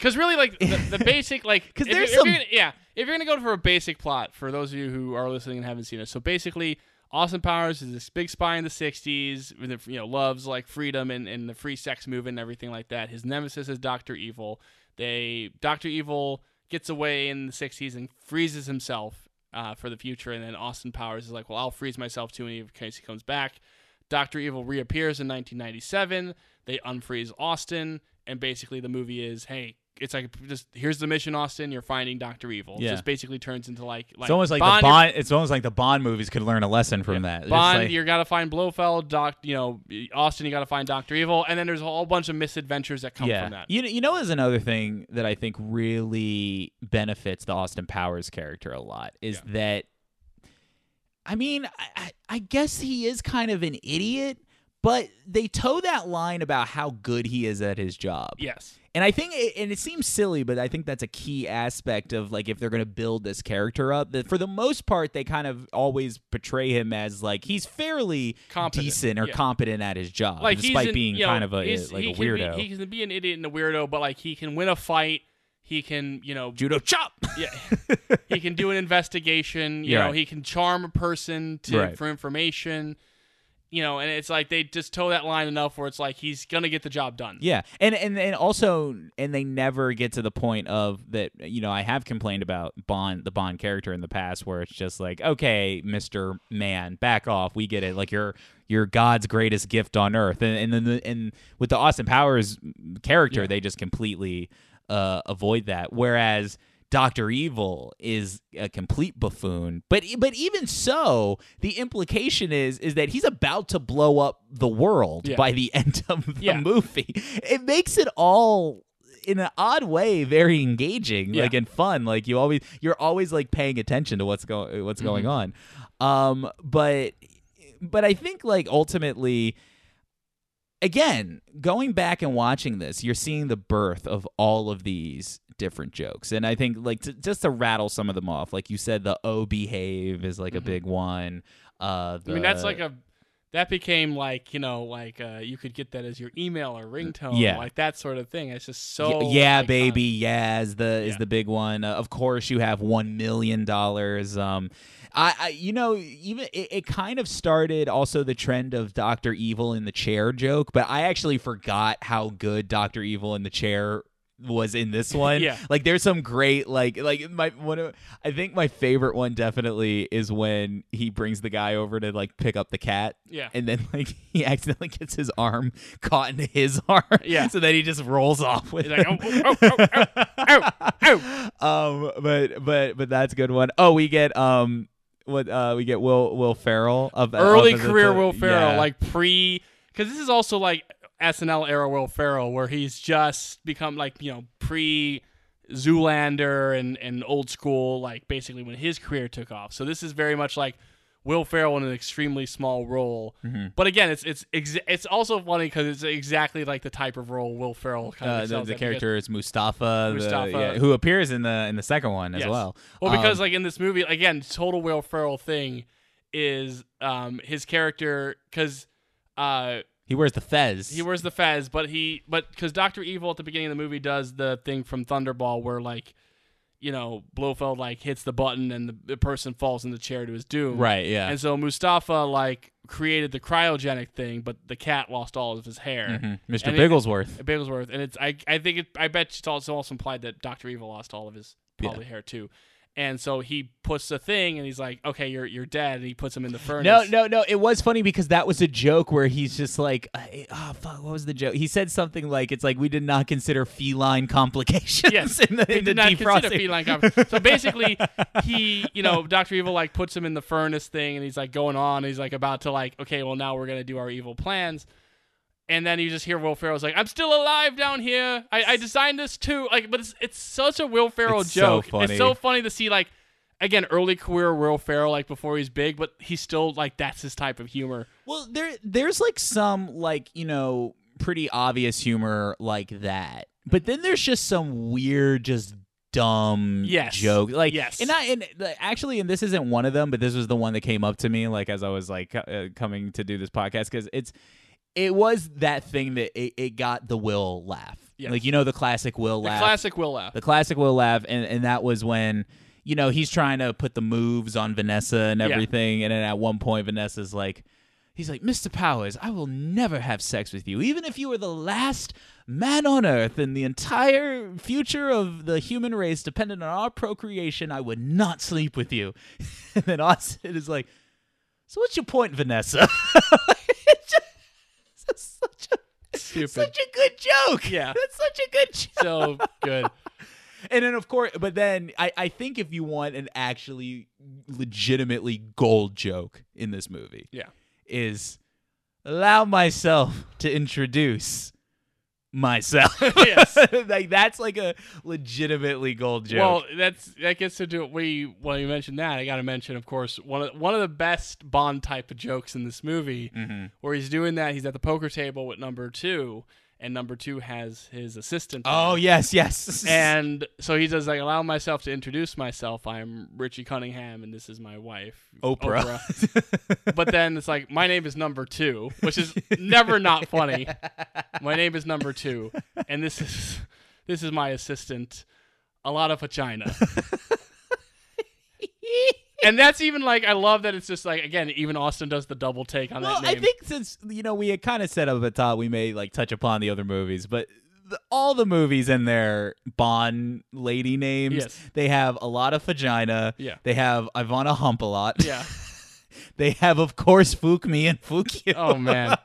A: Because really, like the, the [laughs] basic, like
C: 'Cause
A: if
C: there's
A: you're- if
C: some-
A: gonna- yeah, if you're gonna go for a basic plot for those of you who are listening and haven't seen it, so basically, Austin Powers is this big spy in the '60s, with you know, loves like freedom and, and the free sex movement and everything like that. His nemesis is Doctor Evil. They Doctor Evil gets away in the '60s and freezes himself uh, for the future, and then Austin Powers is like, well, I'll freeze myself too in case he comes back. Doctor Evil reappears in 1997. They unfreeze Austin, and basically the movie is, hey, it's like just here's the mission, Austin. You're finding Doctor Evil.
C: Yeah.
A: Just basically turns into like like
C: it's almost like
A: Bond,
C: the Bond it's almost like the Bond movies could learn a lesson from that.
A: Bond,
C: like-
A: you gotta find Blofeld. Doc, you know, Austin, you gotta find Doctor Evil, and then there's a whole bunch of misadventures that come from that.
C: You know, you know, is another thing that I think really benefits the Austin Powers character a lot is that, I mean, I, I guess he is kind of an idiot, but they toe that line about how good he is at his job.
A: Yes.
C: And I think, it, and it seems silly, but I think that's a key aspect of like if they're going to build this character up. That for the most part, they kind of always portray him as like he's fairly
A: Competent,
C: decent or
A: yeah.
C: competent at his job,
A: Like
C: despite
A: an-
C: being
A: you know,
C: kind of a
A: eh,
C: like a
A: can be-
C: weirdo.
A: he can be an idiot and a weirdo, but like he can win a fight. He can, you know,
C: Judo chop.
A: Yeah, [laughs] he can do an investigation. You
C: Yeah.
A: know, he can charm a person to
C: Right.
A: for information. You know, and it's like they just toe that line enough where it's like he's gonna get the job done.
C: Yeah, and and and also, and they never get to the point of that. You know, I have complained about Bond, the Bond character in the past, where it's just like, okay, Mister Man, back off. We get it. Like you're you're God's greatest gift on earth, and and then the, and with the Austin Powers character, they just completely uh, avoid that. Whereas. Doctor Evil is a complete buffoon, but but even so, the implication is is that he's about to blow up the world
A: Yeah.
C: by the [laughs] end of the
A: Yeah.
C: movie. It makes it all in an odd way very engaging,
A: Yeah.
C: like and fun. Like you always you're always like paying attention to what's going what's going on. Um but but I think like ultimately again, going back and watching this, you're seeing the birth of all of these different jokes. And I think like to, just to rattle some of them off, like you said the oh behave is like a big one. Uh
A: Mm-hmm. I mean, that's like a that became like you know like uh, you could get that as your email or ringtone,
C: Yeah.
A: like that sort of thing. It's just so
C: yeah,
A: iconic.
C: baby, yeah is the is
A: Yeah.
C: the big one. Uh, of course, you have one million dollars. Um, I, I you know even it, it kind of started also the trend of Doctor Evil in the chair joke, but I actually forgot how good Doctor Evil in the chair was in this [laughs] one.
A: Yeah.
C: Like there's some great like like my one of I think my favorite one definitely is when he brings the guy over to like pick up the cat.
A: Yeah.
C: And then [laughs] like he accidentally gets his arm caught into his [laughs] arm.
A: Yeah.
C: So then he just rolls off with
A: He's like, oh, oh, oh, oh, oh, oh.
C: um but but but that's a good one. Oh, we get um what uh we get Will Will Ferrell of
A: Early
C: of
A: career Will Ferrell,
C: yeah.
A: like pre, because this is also like SNL era Will Ferrell, where he's just become like you know pre Zoolander and and old school, like basically when his career took off. So this is very much like Will Ferrell in an extremely small role.
C: Mm-hmm.
A: But again, it's it's ex- it's also funny because it's exactly like the type of role Will Ferrell kind of
C: uh, the, the character is Mustafa, the- yeah, who appears in the in the second one as
A: Yes.
C: well.
A: Well, because
C: Um,
A: like in this movie, again, total Will Ferrell thing is um his character because uh
C: he wears the fez.
A: he wears the fez, but he but because Doctor Evil at the beginning of the movie does the thing from Thunderball where like you know Blofeld like hits the button and the, the person falls in the chair to his doom.
C: right, yeah.
A: And so Mustafa like created the cryogenic thing, but the cat lost all of his hair.
C: Mhm. Mr.
A: And it-
C: Bigglesworth.
A: Bigglesworth, and it's I I think it I bet it's also also implied that Doctor Evil lost all of his probably hair too, and so he puts the thing and he's like, okay, you're you're dead, and he puts him in the furnace.
C: No, no, no. It was funny because that was a joke where he's just like, oh fuck, what was the joke? He said something like, "It's like we did not consider feline complications
A: Yes, [laughs]
C: in the,
A: they
C: in the
A: did not consider feline comp- So basically, [laughs] he, you know, Doctor Evil like puts him in the furnace thing, and he's like going on. He's like about to like, okay, well now we're gonna do our evil plans. And then you just hear Will Ferrell's like, "I'm still alive down here. I, I designed this too." Like, but it's it's such a Will Ferrell
C: It's so
A: joke.
C: funny.
A: It's so funny to see like, again, early career Will Ferrell like before he's big, but he's still like that's his type of humor.
C: Well, there there's like some like, you know, pretty obvious humor like that. But then there's just some weird just dumb
A: Yes.
C: joke. Like
A: Yes.
C: and I and actually and this isn't one of them, but this was the one that came up to me like as I was like uh, coming to do this podcast cuz it's it was that thing that it, it got the will laugh.
A: Yes.
C: Like you know the classic will
A: The
C: laugh.
A: classic Will laugh.
C: The classic will laugh, and, and that was when you know he's trying to put the moves on Vanessa and
A: Yeah.
C: everything, and then at one point Vanessa's like, he's like, Mr. Powers, I will never have sex with you, even if you were the last man on Earth, and the entire future of the human race depended on our procreation. I would not sleep with you. [laughs] and then Austin is like, so what's your point, Vanessa? [laughs] it's just, it's just such a
A: Stupid.
C: such a good joke.
A: Yeah.
C: that's such a good joke.
A: so good.
C: And then of course, but then I, I think if you want an actually legitimately gold joke in this movie,
A: Yeah.
C: is allow myself to introduce myself. [laughs]
A: Yes.
C: like that's like a legitimately gold joke.
A: Well, that's that gets to do we when you mentioned that. I got to mention, of course, one of one of the best Bond type of jokes in this movie,
C: Mm-hmm.
A: where he's doing that. He's at the poker table with number two, and number two has his assistant.
C: oh yes, yes. [laughs]
A: And so he does like allow myself to introduce myself. I'm Richie Cunningham, and this is my wife,
C: Oprah.
A: Oprah. [laughs] but then it's like my name is number two, which is never not funny. [laughs] My name is number two, and this is this is my assistant. Alotta Fagina. And that's even like I love that it's just like again even Austin does the double take on
C: well,
A: that name.
C: I think since you know we had kind of set up at the top, we may like touch upon the other movies, but the, all the movies in their Bond lady names,
A: Yes.
C: they have Alotta Fagina.
A: Yeah.
C: They have Ivana Humpalot.
A: yeah. [laughs]
C: They have, of course, Fook Me and Fook You.
A: Oh man.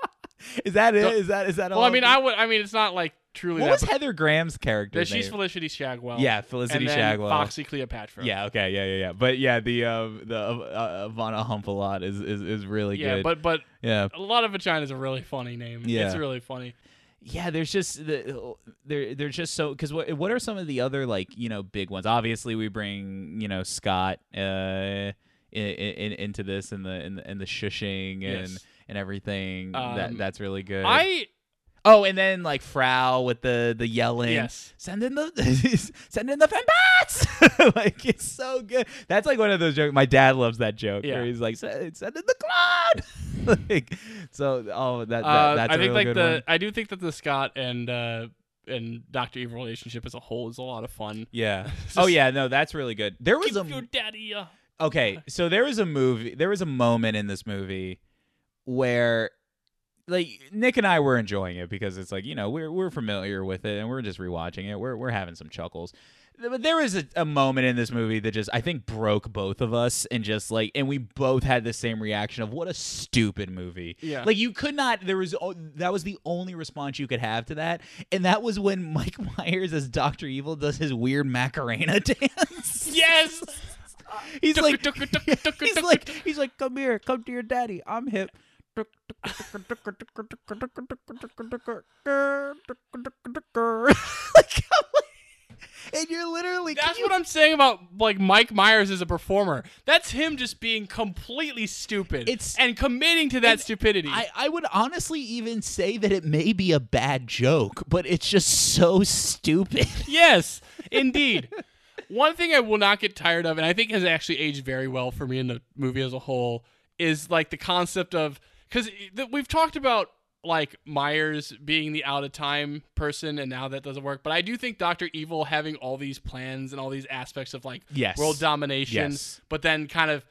A: [laughs]
C: is that it? Is that is that all?
A: Well, I mean. I would. I mean, it's not like truly.
C: what was Heather Graham's character?
A: that she's
C: name?
A: Felicity Shagwell.
C: Yeah, Felicity
A: and
C: Shagwell.
A: Foxy Cleopatra.
C: Yeah. Okay. Yeah. Yeah. Yeah. But yeah, the uh, the uh, uh, Ivana Humpalot is is, is really
A: Yeah,
C: good. Yeah.
A: But but
C: yeah.
A: Alotta Fagina is a really funny name.
C: Yeah.
A: It's really funny.
C: yeah there's just the there there's just so because what what are some of the other like you know big ones obviously we bring you know scott uh in, in, into this and the in the, and the shushing and
A: Yes.
C: and everything that
A: Um,
C: that's really good
A: I
C: oh and then like frau with the the yelling
A: Yes.
C: send in the [laughs] send in the fan bats [laughs] like it's so good that's like one of those jokes my dad loves that joke
A: Yeah.
C: where he's like send, send in the cloud [laughs] like so oh that, that
A: uh,
C: that's
A: I
C: a
A: think
C: real
A: like
C: good
A: the
C: one.
A: I do think that the Scott and uh and Doctor Evil relationship as a whole is a lot of fun.
C: Yeah. Oh yeah, no, that's really good. There was a
A: your daddy a
C: okay. So there was a movie. There was a moment in this movie where like Nick and I were enjoying it because it's like you know we're we're familiar with it and we're just rewatching it. We're we're having some chuckles. But there was a, a moment in this movie that just I think broke both of us and just like and we both had the same reaction of what a stupid movie.
A: Yeah.
C: Like you could not there was that was the only response you could have to that and that was when Mike [laughs] Myers as Dr. Evil does his weird Macarena [laughs] dance.
A: Yes.
C: He's like [laughs] he's like he's like come here, come to your daddy. I'm hip. Like, and you're literally
A: that's
C: you-
A: what I'm saying about like Mike Myers as a performer. That's him just being completely stupid
C: It's-
A: and committing to that stupidity.
C: I, I would honestly even say that it may be a bad joke, but it's just so stupid. [laughs]
A: yes, indeed. One thing I will not get tired of, and I think has actually aged very well for me in the movie as a whole, is like the concept of because we've talked about like Myers being the out of time person, and now that doesn't work. But I do think Doctor Evil having all these plans and all these aspects of like
C: Yes.
A: world domination,
C: Yes.
A: but then kind of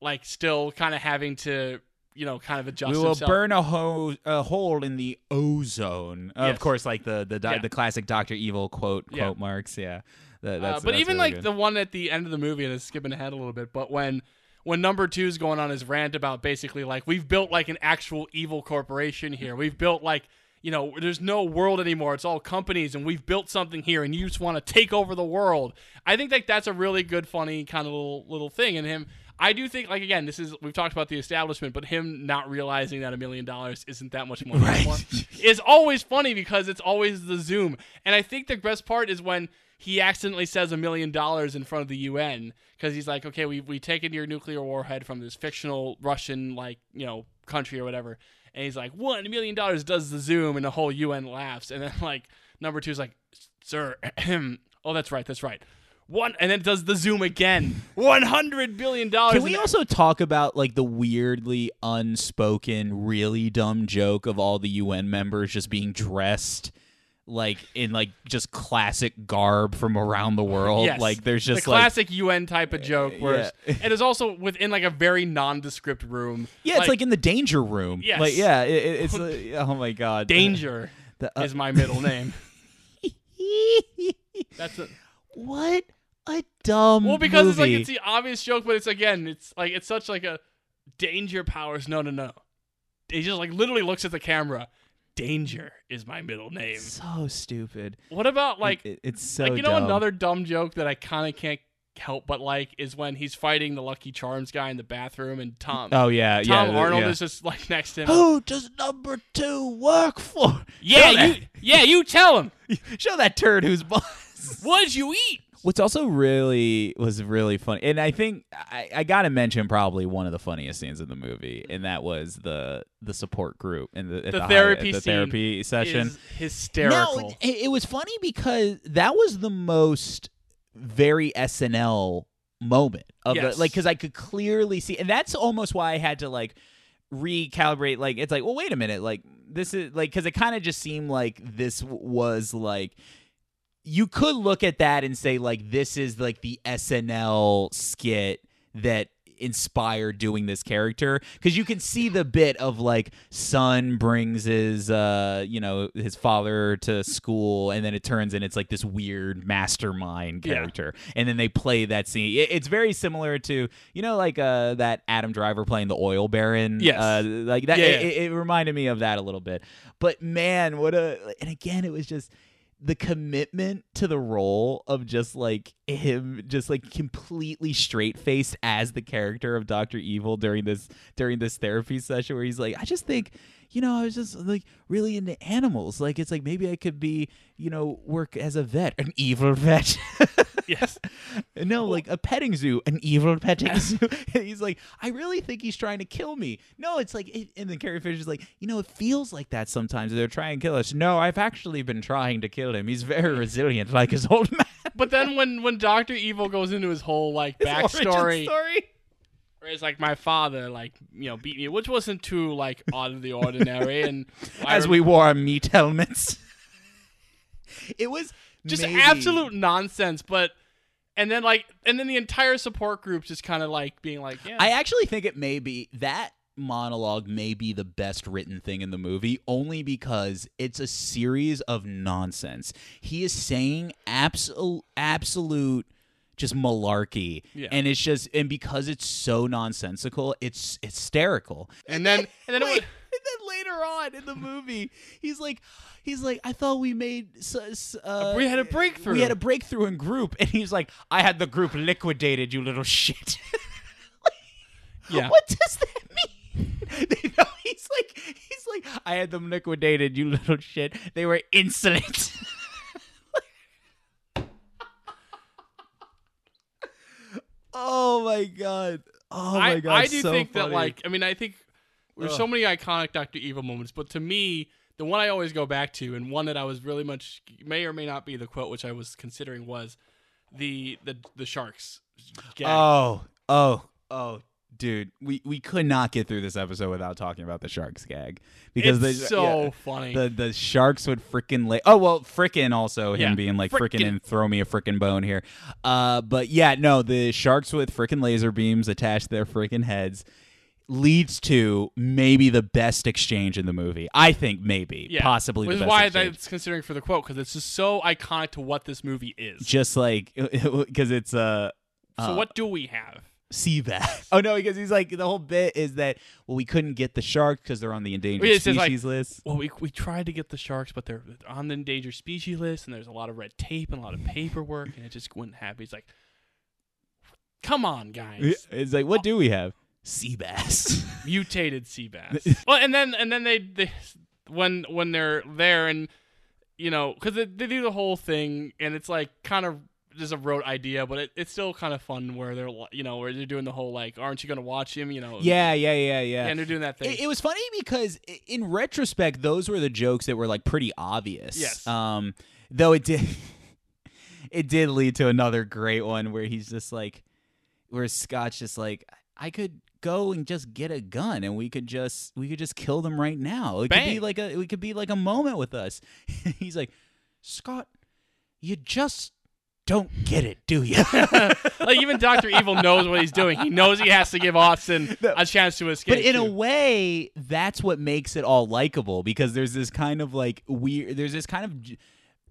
A: like still kind of having to you know kind of adjust.
C: we will
A: himself.
C: burn a, ho- a hole in the ozone.
A: Yes.
C: Of course, like the the do-
A: Yeah.
C: the classic Doctor Evil quote
A: Yeah.
C: quote marks. Yeah, That-
A: Uh, but even
C: really
A: like
C: good.
A: the one at the end of the movie, and it's skipping ahead a little bit, but when when number two is going on his rant about basically like we've built like an actual evil corporation here, we've built like you know there's no world anymore, it's all companies, and we've built something here, and you just want to take over the world. I think like that's a really good, funny kind of little little thing in him. I do think like again, this is we've talked about the establishment, but him not realizing that a million dollars isn't that much money anymore is always funny because it's always the zoom. And I think the best part is when he accidentally says a million dollars in front of the UN because he's like, okay, we we taken your nuclear warhead from this fictional Russian like you know country or whatever, and he's like, one million dollars does the zoom, and the whole UN laughs, and then [laughs] like number two is like, sir, [clears throat] oh that's right, that's right. One and then does the zoom again. [laughs] One hundred billion dollars.
C: Can we also talk about like the weirdly unspoken, really dumb joke of all the UN members just being dressed like in like just classic garb from around the world?
A: Yes.
C: Like there's just
A: the
C: like
A: classic UN type of joke, where
C: yeah.
A: it is also within like a very nondescript room.
C: yeah, it's like in the danger room.
A: Yes.
C: Like yeah, it, it- it's [laughs] uh, oh my god,
A: danger
C: The- uh,
A: is my middle name. [laughs] That's a,
C: what a dumb
A: well because it's like it's the obvious joke, but it's again, it's like it's such like a danger powers. No, no, no. He just like literally looks at the camera. Danger is my middle name.
C: so stupid.
A: What about like
C: It- it's so
A: like you know
C: dumb.
A: another dumb joke that I kind of can't help but like is when he's fighting the Lucky Charms guy in the bathroom and Tom.
C: Oh yeah,
A: Tom
C: yeah.
A: Arnold
C: yeah.
A: is just like next to him.
C: Who does number two work for?
A: yeah, you, yeah, you tell him. [laughs]
C: show that turd who's boss.
A: What did you eat?
C: What's also really was really funny, and I think I, I got to mention probably one of the funniest scenes in the movie, and that was the the support group and the, at
A: The therapy
C: at the
A: scene
C: therapy session.
A: Is hysterical.
C: No, it, it was funny because that was the most very SNL moment of
A: Yes.
C: the like because I could clearly see, and that's almost why I had to like recalibrate. Like it's like, well, wait a minute, like this is like because it kind of just seemed like this w- was like you could look at that and say like this is like the SNL skit that inspired doing this character because you can see the bit of like son brings his uh you know his father to school and then it turns and it's like this weird mastermind
A: Yeah.
C: character and then they play that scene It- it's very similar to you know like uh that adam driver playing the oil baron
A: Yes.
C: uh like that
A: Yeah, yeah.
C: it- it reminded me of that a little bit but man what a and again it was just the commitment to the role of just like him just like completely straight faced as the character of Dr. Evil during this during this therapy session where he's like I just think you know I was just like really into animals. Like it's like maybe I could be you know work as a vet an evil vet.
A: Yes. [laughs]
C: no like a petting zoo an evil petting [laughs] zoo. [laughs] He's like I really think he's trying to kill me. No it's like it, and then Carrie Fisher's like you know it feels like that sometimes. They're trying to kill us. No I've actually been trying to kill him. He's very resilient like his old man.
A: But then when when Doctor Evil goes into his whole like
C: His
A: backstory,
C: story.
A: Where it's like my father like you know beat me, which wasn't too like out of the ordinary, and [laughs]
C: as
A: rem-
C: we wore our meat helmets it was
A: just
C: maybe-
A: absolute nonsense. But and then like and then the entire support group just kind of like being like, yeah,
C: I actually think it may be that monologue may be the best written thing in the movie only because it's a series of nonsense. He is saying absolute absolute just malarkey
A: Yeah.
C: and it's just and because it's so nonsensical it's hysterical
A: And then [laughs] and then it
C: Wait,
A: would,
C: and then later on in the movie, he's like, he's like, I thought we made, s- s- uh,
A: we had a breakthrough.
C: we had a breakthrough in group, and he's like, I had the group liquidated, you little shit. [laughs]
A: Yeah.
C: What does that mean? [laughs] They know, he's like, he's like, I had them liquidated, you little shit. They were insolent. Oh my god. Oh my
A: I,
C: god.
A: I do
C: so
A: think that like I mean I think there's so many iconic Doctor Evil moments, but to me the one I always go back to and one that I was really much may or may not be the quote which I was considering was the the the sharks. gag.
C: Oh, oh, oh, dude, we we could not get through this episode without talking about the sharks gag because
A: it's
C: the,
A: so
C: yeah,
A: funny.
C: the the sharks would freaking lay. Oh well, frickin' also him
A: Yeah,
C: being like frickin'
A: frickin'.
C: and throw me a frickin' bone here. Uh, but yeah, no, the sharks with frickin' laser beams attached to their frickin' heads leads to maybe the best exchange in the movie. I think maybe,
A: yeah.
C: possibly
A: Which is why
C: exchange.
A: that's considering for the quote because it's just so iconic to what this movie is.
C: Just like [laughs] because it's uh,
A: so
C: uh,
A: what do we have?
C: Sea bass. [laughs] Oh no, because he's like the whole bit is that well we couldn't get the sharks because they're on the endangered
A: Yeah, it says, like-
C: species list.
A: Well, we, we tried to get the sharks, but they're on the endangered species list, and there's a lot of red tape and a lot of paperwork, and it just wouldn't happen. He's like, "Come on, guys,
C: It's like what do we have? Sea bass. [laughs]
A: mutated sea bass." [laughs] well, and then and then they, they when when they're there, and you know, because they, they do the whole thing, and it's like kind of just a rote idea, but it, it's still kind of fun where they're you know where they're doing the whole like, "Aren't you gonna watch him?" You know,
C: yeah, yeah, yeah, yeah.
A: and they're doing that thing.
C: It, it was funny because in retrospect, those were the jokes that were like pretty obvious.
A: Yes.
C: Um, though it did, [laughs] it did lead to another great one where he's just like, where Scott's just like, I could go and just get a gun and we could just we could just kill them right now. It could be like a it could be like a moment with us. [laughs] he's like, Scott, you just don't get it, do you? [laughs]
A: like even Doctor Evil knows what he's doing. He knows he has to give Austin [laughs] a chance to escape.
C: But in a way, that's what makes it all likable because there's this kind of like weird, there's this kind of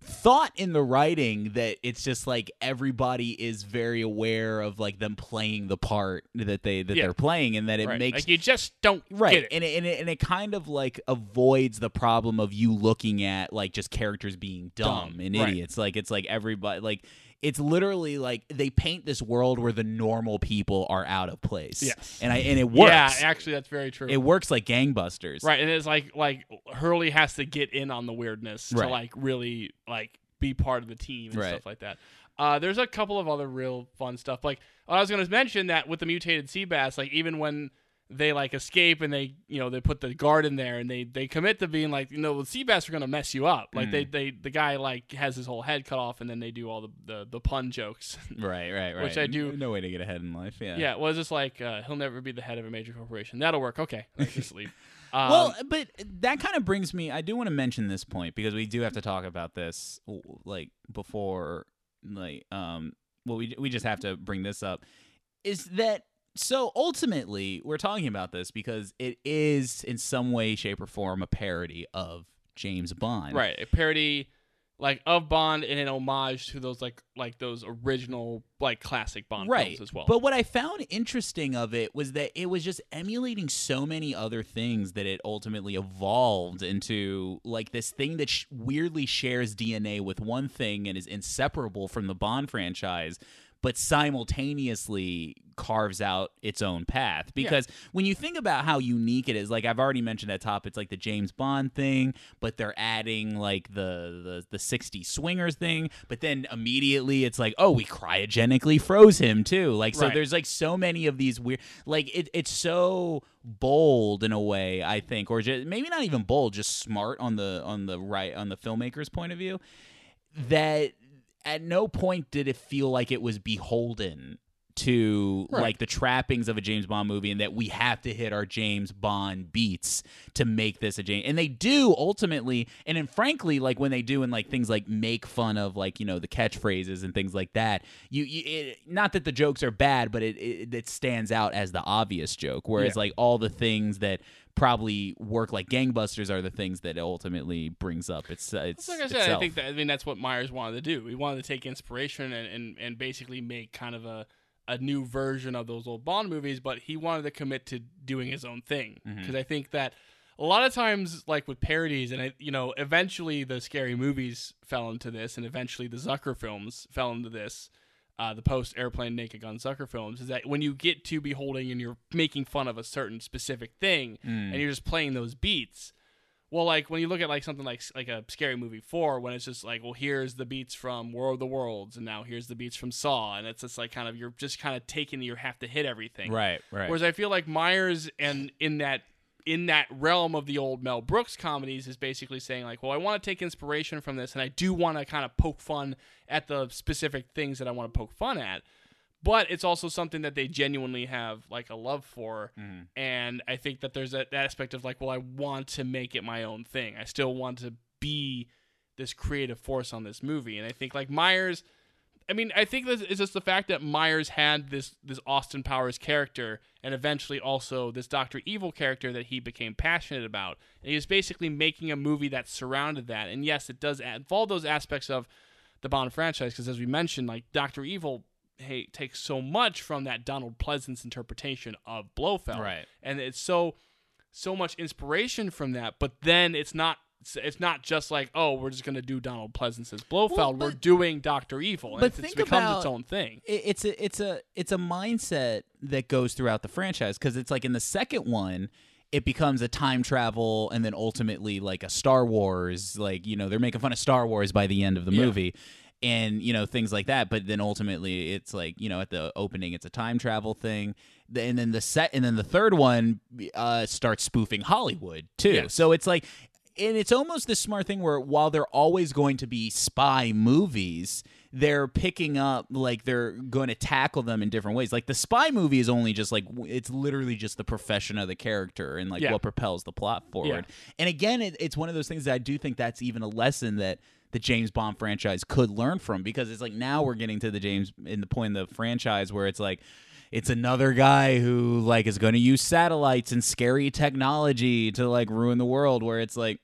C: thought in the writing that it's just like everybody is very aware of like them playing the part that they that
A: Yeah.
C: they're playing, and that it
A: Right.
C: makes
A: like you just don't
C: right
A: get it.
C: And, it, and it and it kind of like avoids the problem of you looking at like just characters being dumb,
A: Dumb,
C: and
A: right.
C: idiots like it's like everybody like it's literally like they paint this world where the normal people are out of place
A: Yes.
C: and i and it works
A: Yeah, actually, that's very true.
C: it works like gangbusters
A: right, and it's like like Hurley has to get in on the weirdness
C: Right.
A: to like really like be part of the team and
C: Right.
A: stuff like that. Uh, there's a couple of other real fun stuff. Like I was going to mention that with the mutated sea bass, like even when they like escape and they you know they put the guard in there and they they commit to being like you know the sea bass are going to mess you up. Like
C: Mm.
A: they they the guy like has his whole head cut off and then they do all the the, the pun jokes.
C: right [laughs] right right
A: Which I do-
C: no way to get ahead in life yeah
A: Yeah, well, it's just like uh, he'll never be the head of a major corporation. That'll work. Okay, let's just leave. [laughs] Um,
C: well, but that kind of brings me. I do want to mention this point because we do have to talk about this, like before, like um. Well, we we just have to bring this up. Is that so? Ultimately, we're talking about this because it is in some way, shape, or form a parody of James Bond.
A: right, a parody like of Bond and an homage to those like like those original like classic Bond
C: right
A: films as well.
C: but what i found interesting of it was that it was just emulating so many other things that it ultimately evolved into like this thing that sh- weirdly shares dna with one thing and is inseparable from the bond franchise but simultaneously carves out its own path. Because when you think about how unique it is like i've already mentioned at top it's like the james bond thing but they're adding like the the, the 60 swingers thing but then immediately it's like oh we cryogenically froze him too. Like so
A: Right.
C: there's like so many of these weird like it, it's so bold in a way i think or just maybe not even bold just smart on the on the right on the filmmaker's point of view that at no point did it feel like it was beholden to
A: Right.
C: like the trappings of a James Bond movie and that we have to hit our James Bond beats to make this a James and they do ultimately and then frankly like when they do and like things like make fun of like you know the catchphrases and things like that you, you it, not that the jokes are bad but it, it it stands out as the obvious joke whereas
A: Yeah.
C: like all the things that probably work like gangbusters are the things that it ultimately brings up it's uh, it's
A: Like I said, I think that I mean that's what Myers wanted to do. He wanted to take inspiration and, and, and basically make kind of a a new version of those old Bond movies, but he wanted to commit to doing his own thing
C: Mm-hmm.
A: because I think that a lot of times, like with parodies, and I, you know, eventually the scary movies fell into this, and eventually the Zucker films fell into this. Uh, the post airplane naked gun Zucker films is that when you get to beholding and you're making fun of a certain specific thing
C: Mm.
A: and you're just playing those beats, well, like when you look at like something like like a scary movie four, when it's just like, well, here's the beats from War of the Worlds, and now here's the beats from Saw, and it's just like kind of you're just kind of taking you have to hit everything,
C: right right
A: Whereas I feel like Myers and in that in that realm of the old Mel Brooks comedies is basically saying like, well, I want to take inspiration from this, and I do want to kind of poke fun at the specific things that I want to poke fun at. But it's also something that they genuinely have like a love for, mm-hmm. and I think that there's that aspect of like, well, I want to make it my own thing. I still want to be this creative force on this movie, and I think like Myers. I mean, I think this is just the fact that Myers had this this Austin Powers character, and eventually also this Doctor Evil character that he became passionate about. And he was basically making a movie that surrounded that. And yes, it does add, involve those aspects of the Bond franchise because, as we mentioned, like Doctor Evil, hey, takes so much from that Donald Pleasence interpretation of Blofeld,
C: Right.
A: And it's so so much inspiration from that, but then it's not. it's- It's not just like, oh, we're just gonna do Donald Pleasence's Blofeld. we're doing Doctor Evil, and
C: but
A: it's, it's
C: think
A: becomes
C: about-
A: its own thing.
C: it- it's a it's a it's a mindset that goes throughout the franchise because it's like in the second one it becomes a time travel and then ultimately like a Star Wars like you know they're making fun of Star Wars by the end of the
A: Yeah.
C: movie and you know things like that but then ultimately it's like you know at the opening it's a time travel thing. And then the set and then the third one uh starts spoofing Hollywood too.
A: Yes.
C: so it's like and it's almost this smart thing where while they're always going to be spy movies they're picking up like they're going to tackle them in different ways. Like the spy movie is only just like it's literally just the profession of the character and like
A: Yeah.
C: what propels the plot forward. And again it, it's one of those things that i do think that's even a lesson that the james bond franchise could learn from because it's like now we're getting to the james in the point of the franchise where it's like it's another guy who like is going to use satellites and scary technology to like ruin the world where it's like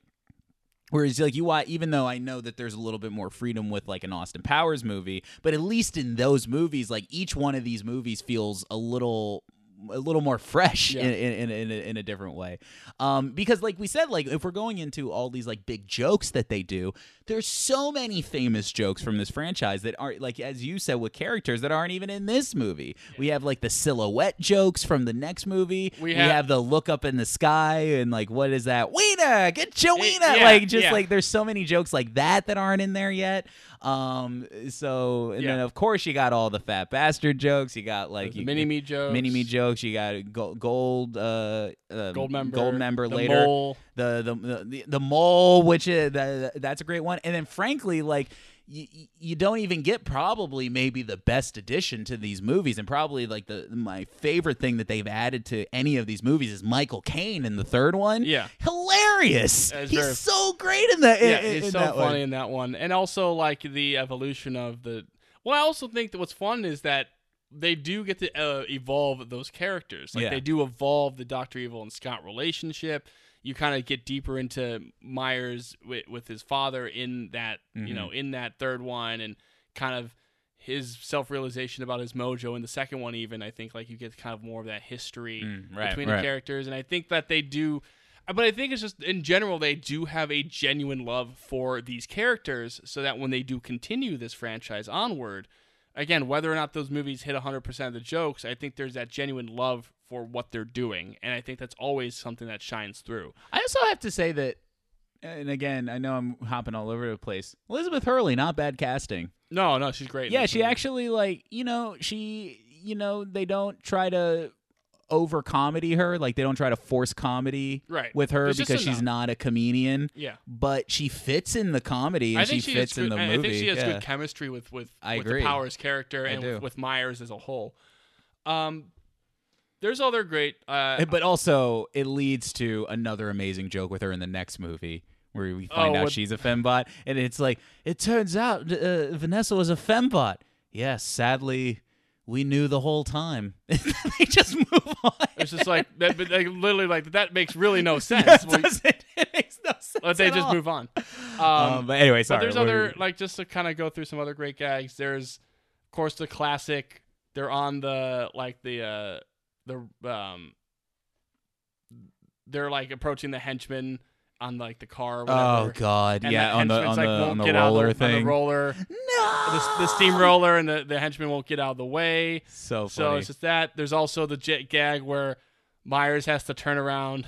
C: Whereas, like you, watch, even though I know that there's a little bit more freedom with like an Austin Powers movie, but at least in those movies, like each one of these movies feels a little, a little more fresh
A: Yeah.
C: in, in, in, in, a, in a different way. Um, because, like we said, like if we're going into all these like big jokes that they do, there's so many famous jokes from this franchise that aren't like as you said with characters that aren't even in this movie. We have like the silhouette jokes from the next movie.
A: We
C: We
A: have-
C: have the look up in the sky and like what is that? Wiener, get your wiener.
A: yeah,
C: like just
A: yeah.
C: like there's so many jokes like that that aren't in there yet. Um, so and then of course you got all the fat bastard jokes. You got like you,
A: mini me jokes.
C: mini me jokes. You got gold, gold, uh, uh,
A: Goldmember,
C: gold member later.
A: mole.
C: The, the the the mole, which is that, that's a great one. And then frankly, like. You, you don't even get probably maybe the best addition to these movies and probably like the my favorite thing that they've added to any of these movies is Michael Caine in the third one
A: Yeah.
C: hilarious he's
A: very-
C: so great in that
A: yeah,
C: in-
A: he's
C: in
A: so
C: that one.
A: funny in that one, and also like the evolution of the. Well, I also think that what's fun is that they do get to uh, evolve those characters. Like
C: Yeah.
A: they do evolve the Doctor Evil and Scott relationship. You kind of get deeper into Myers with, with his father in that you know
C: Mm-hmm.
A: in that third one, and kind of his self realization about his mojo in the second one. Even I think like you get kind of more of that history
C: Mm, right,
A: between
C: right.
A: the characters, and I think that they do. But I think it's just in general they do have a genuine love for these characters, so that when they do continue this franchise onward, again, whether or not those movies hit 100% of the jokes, I think there's that genuine love for what they're doing, and I think that's always something that shines through.
C: I also have to say that, and again, I know I'm hopping all over the place. Elizabeth Hurley, not bad casting.
A: No, no, she's great.
C: Yeah, she
A: movie.
C: actually like you know she you know they don't try to over comedy her like they don't try to force comedy
A: Right.
C: with her
A: There's
C: because she's not a comedian.
A: Yeah.
C: But she fits in the comedy and
A: I think
C: she,
A: she,
C: fits in
A: good,
C: the movie.
A: I think she has
C: yeah.
A: good chemistry with with,
C: I
A: with
C: agree.
A: the Powers character
C: I
A: and with, with Myers as a whole. Um, there's other great. Uh,
C: But also, it leads to another amazing joke with her in the next movie. Where we find
A: Oh,
C: out
A: with-
C: she's a fembot, and it's like it turns out uh, Vanessa was a fembot. Yes, sadly, we knew the whole time. [laughs] they just move on.
A: it's just like that, but like, literally like that makes really no [laughs] sense.
C: It
A: We-
C: doesn't- it makes no sense.
A: Let they just
C: all.
A: move on. Um,
C: Um, but anyway, sorry.
A: But there's
C: what
A: other like just to kind of go through some other great gags. There's of course the classic. They're on the like the uh the um. They're like approaching the henchman on like the car.
C: Oh. God,
A: And
C: yeah, on the on
A: like,
C: the on the
A: get out of
C: roller
A: on
C: thing.
A: the roller,
C: no,
A: the, the steamroller, and the, the henchman won't get out of the way.
C: So funny.
A: So it's just that. There's also the jet gag where Myers has to turn around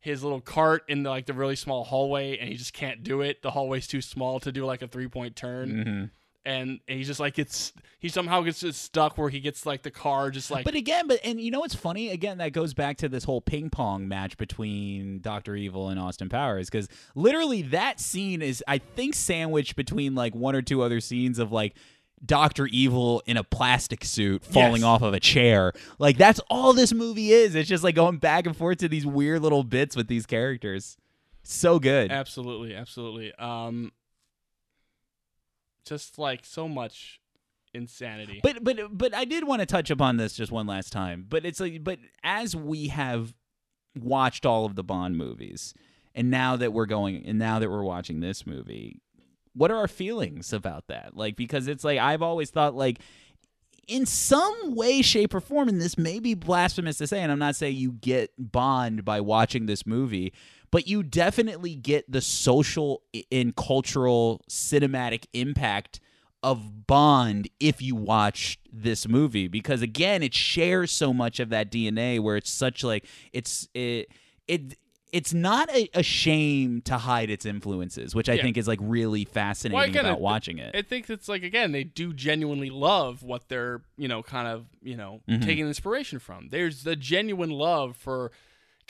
A: his little cart in the, like the really small hallway, and he just can't do it. The hallway's too small to do like a three point turn,
C: Mm-hmm.
A: And he's just like it's he somehow gets just stuck where he gets like the car just like
C: But again, but and you know what's funny? Again, that goes back to this whole ping pong match between Doctor Evil and Austin Powers because literally that scene is, I think, sandwiched between like one or two other scenes of like. Doctor Evil in a plastic suit falling
A: Yes.
C: off of a chair. Like that's all this movie is. It's just like going back and forth to these weird little bits with these characters. So good.
A: absolutely, absolutely. Um, just like so much insanity.
C: But but but I did want to touch upon this just one last time. But it's like but as we have watched all of the Bond movies, and now that we're going and now that we're watching this movie, what are our feelings about that? Like because it's like I've always thought like in some way, shape, or form, and this may be blasphemous to say, and I'm not saying you get Bond by watching this movie, but you definitely get the social and cultural cinematic impact of Bond if you watch this movie because again it shares so much of that DNA where it's such like it's it it it's not a, a shame to hide its influences which I
A: Yeah.
C: think is like really fascinating
A: Well, again,
C: about watching it.
A: I think it's like again, they do genuinely love what they're, you know, kind of, you know,
C: Mm-hmm.
A: taking inspiration from. There's the genuine love for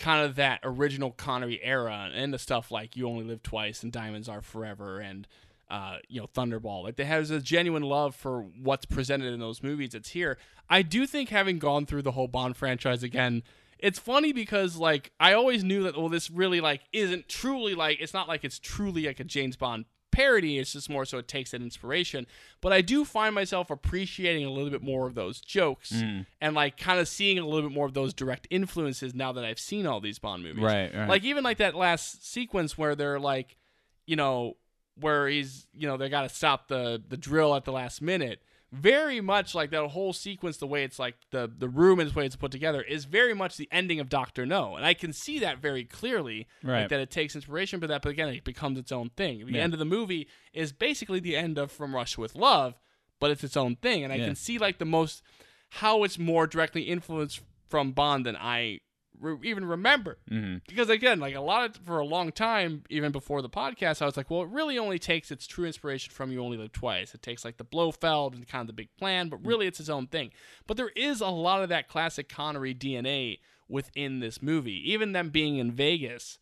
A: kind of that original Connery era and the stuff like You Only Live Twice and Diamonds Are Forever and uh, you know, Thunderball. Like they have a genuine love for what's presented in those movies. It's here. I do think having gone through the whole Bond franchise again, it's funny because like I always knew that well, this really like isn't truly like it's not like it's truly like a James Bond parody. It's just more so it takes that inspiration. But I do find myself appreciating a little bit more of those jokes
C: Mm.
A: and like kind of seeing a little bit more of those direct influences now that I've seen all these Bond movies.
C: Right, right.
A: Like even like that last sequence where they're like, you know, where he's you know they got to stop the the drill at the last minute. Very much like that whole sequence, the way it's like the the room and the way it's put together is very much the ending of Doctor No, and I can see that very clearly. like,
C: Right.
A: that it takes inspiration, but that but again it becomes its own thing. The
C: Yeah.
A: end of the movie is basically the end of From Russia with Love, but it's its own thing, and I
C: Yeah.
A: can see like the most how it's more directly influenced from Bond than I re- even remember.
C: Mm-hmm.
A: Because again, like a lot of for a long time, even before the podcast, I was like, well, it really only takes its true inspiration from You Only Live Twice. It takes like the Blofeld and kind of the big plan, but really it's its own thing. But there is a lot of that classic Connery DNA within this movie. Even them being in Vegas,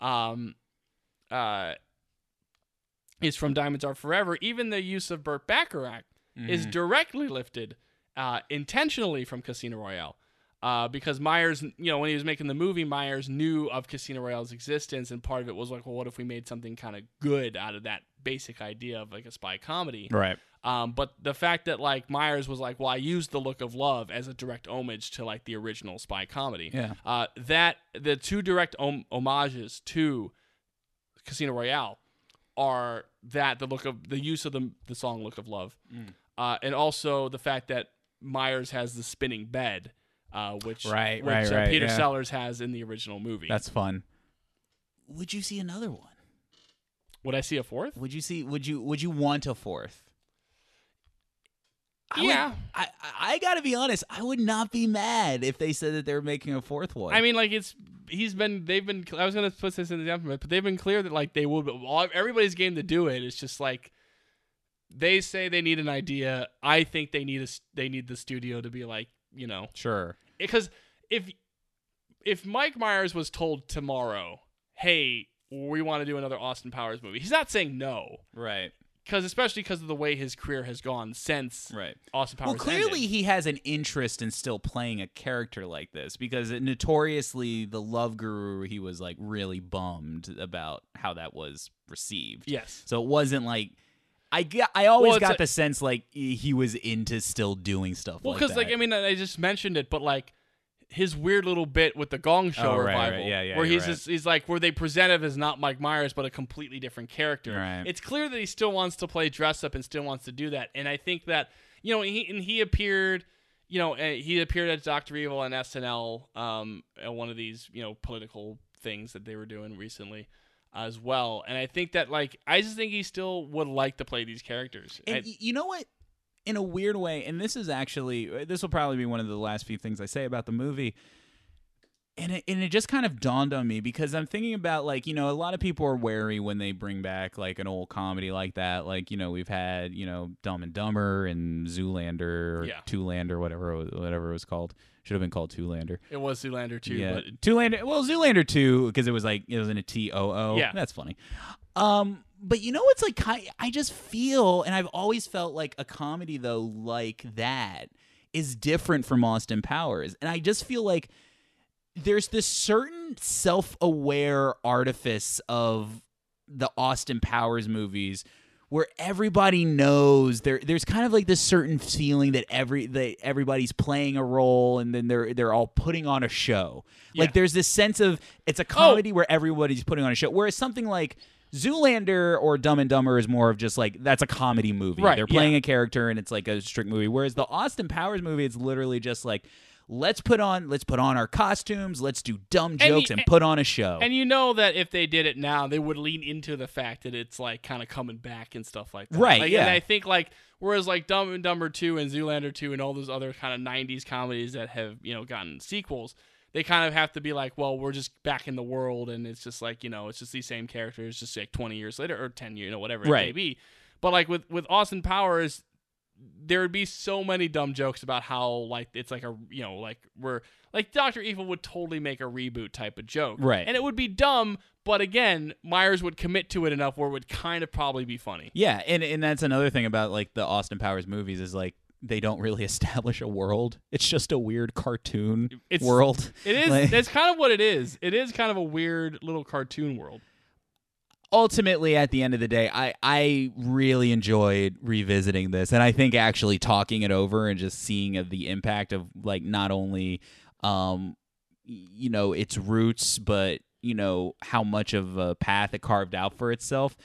A: um, uh, is from Diamonds Are Forever. Even the use of Burt Bacharach is directly lifted uh, intentionally from Casino Royale. Uh, because Myers, you know, when he was making the movie, Myers knew of Casino Royale's existence, and part of it was like, well, what if we made something kind of good out of that basic idea of like a spy comedy?
C: Right.
A: Um, but the fact that like Myers was like, well, I used the look of love as a direct homage to like the original spy comedy.
C: Yeah.
A: Uh, that the two direct om- homages to Casino Royale are that the look of the use of the the song "Look of Love,"
C: Mm.
A: uh, and also the fact that Myers has the spinning bed, uh, which
C: Right,
A: which
C: right,
A: uh,
C: right,
A: Peter
C: yeah.
A: Sellers has in the original movie.
C: That's fun. Would you see another one?
A: Would I see a fourth?
C: Would you see? Would you? Would you want a fourth? I
A: Yeah.
C: I, I I gotta be honest. I would not be mad if they said that they were making a fourth one.
A: I mean, like it's he's been they've been. I was gonna put this in the example, but they've been clear that like they would. But all- everybody's game to do it. It's just like they say they need an idea. I think they need a they need the studio to be like you know
C: sure.
A: because if if Mike Myers was told tomorrow, hey, we want to do another Austin Powers movie, he's not saying no.
C: Right.
A: because especially because of the way his career has gone since
C: Right.
A: Austin Powers.
C: Well, clearly
A: ended.
C: he has an interest in still playing a character like this because notoriously the Love Guru he was like really bummed about how that was received.
A: Yes.
C: So it wasn't like I got, I always
A: Well,
C: got
A: a-
C: the sense like he was into still doing stuff
A: Well, because
C: that.
A: like I mean, I just mentioned it, but like his weird little bit with the Gong Show
C: Oh, right, right.
A: revival,
C: Yeah, yeah,
A: where he's
C: right.
A: just, he's like where they present him as not Mike Myers, but a completely different character.
C: Right.
A: It's clear that he still wants to play dress up and still wants to do that, and I think that you know he and he appeared. You know, uh, he appeared as Doctor Evil on SNL, um, at one of these you know political things that they were doing recently, as well. And I think that like I just think he still would like to play these characters.
C: And
A: I-
C: you know what? In a weird way, and this is actually this will probably be one of the last few things I say about the movie. And it, and it just kind of dawned on me because I'm thinking about like you know a lot of people are wary when they bring back like an old comedy like that. Like you know we've had you know Dumb and Dumber and Zoolander or
A: Yeah.
C: Toolander whatever it was- whatever it was called. Should have been called Toolander.
A: It was Zoolander too,
C: yeah.
A: but
C: Toolander well Zoolander two because it was like it was in a T O O.
A: Yeah.
C: that's funny. Um but you know what's like I just feel and I've always felt like a comedy though like that is different from Austin Powers. And I just feel like there's this certain self-aware artifice of the Austin Powers movies where everybody knows there there's kind of like this certain feeling that every that everybody's playing a role and then they're they're all putting on a show. Like there's this sense of it's a oh. comedy where everybody's putting on a show. Whereas something like Zoolander or Dumb and Dumber is more of just like that's a comedy movie.
A: Right,
C: They're playing
A: yeah.
C: a character and it's like a strict movie. Whereas the Austin Powers movie, it's literally just like let's put on let's put on our costumes, let's do dumb
A: And
C: jokes and, put on a show.
A: And you know that if they did it now, they would lean into the fact that it's like kind of coming back and stuff like that.
C: Right,
A: Like,
C: yeah.
A: And I think like whereas like Dumb and Dumber Two and Zoolander Two and all those other kind of '90s comedies that have you know gotten sequels, they kind of have to be like, well, we're just back in the world, and it's just like you know, it's just these same characters, just like 20 years later or 10 years, you know, whatever it may be. But like with with Austin Powers, there would be so many dumb jokes about how like it's like a you know like we're like Doctor Evil would totally make a reboot type of joke,
C: Right.
A: And it would be dumb, but again, Myers would commit to it enough where it would kind of probably be funny.
C: Yeah, and and that's another thing about like the Austin Powers movies is like they don't really [laughs] establish a world. It's just a weird cartoon
A: It's-
C: world.
A: It is.
C: Like-
A: it's kind of what it is. It is kind of a weird little cartoon world.
C: Ultimately at the end of the day i i really enjoyed revisiting this. And i think actually talking it over and just seeing of the impact of like not only um you know its roots but you know how much of a path it carved out for itself.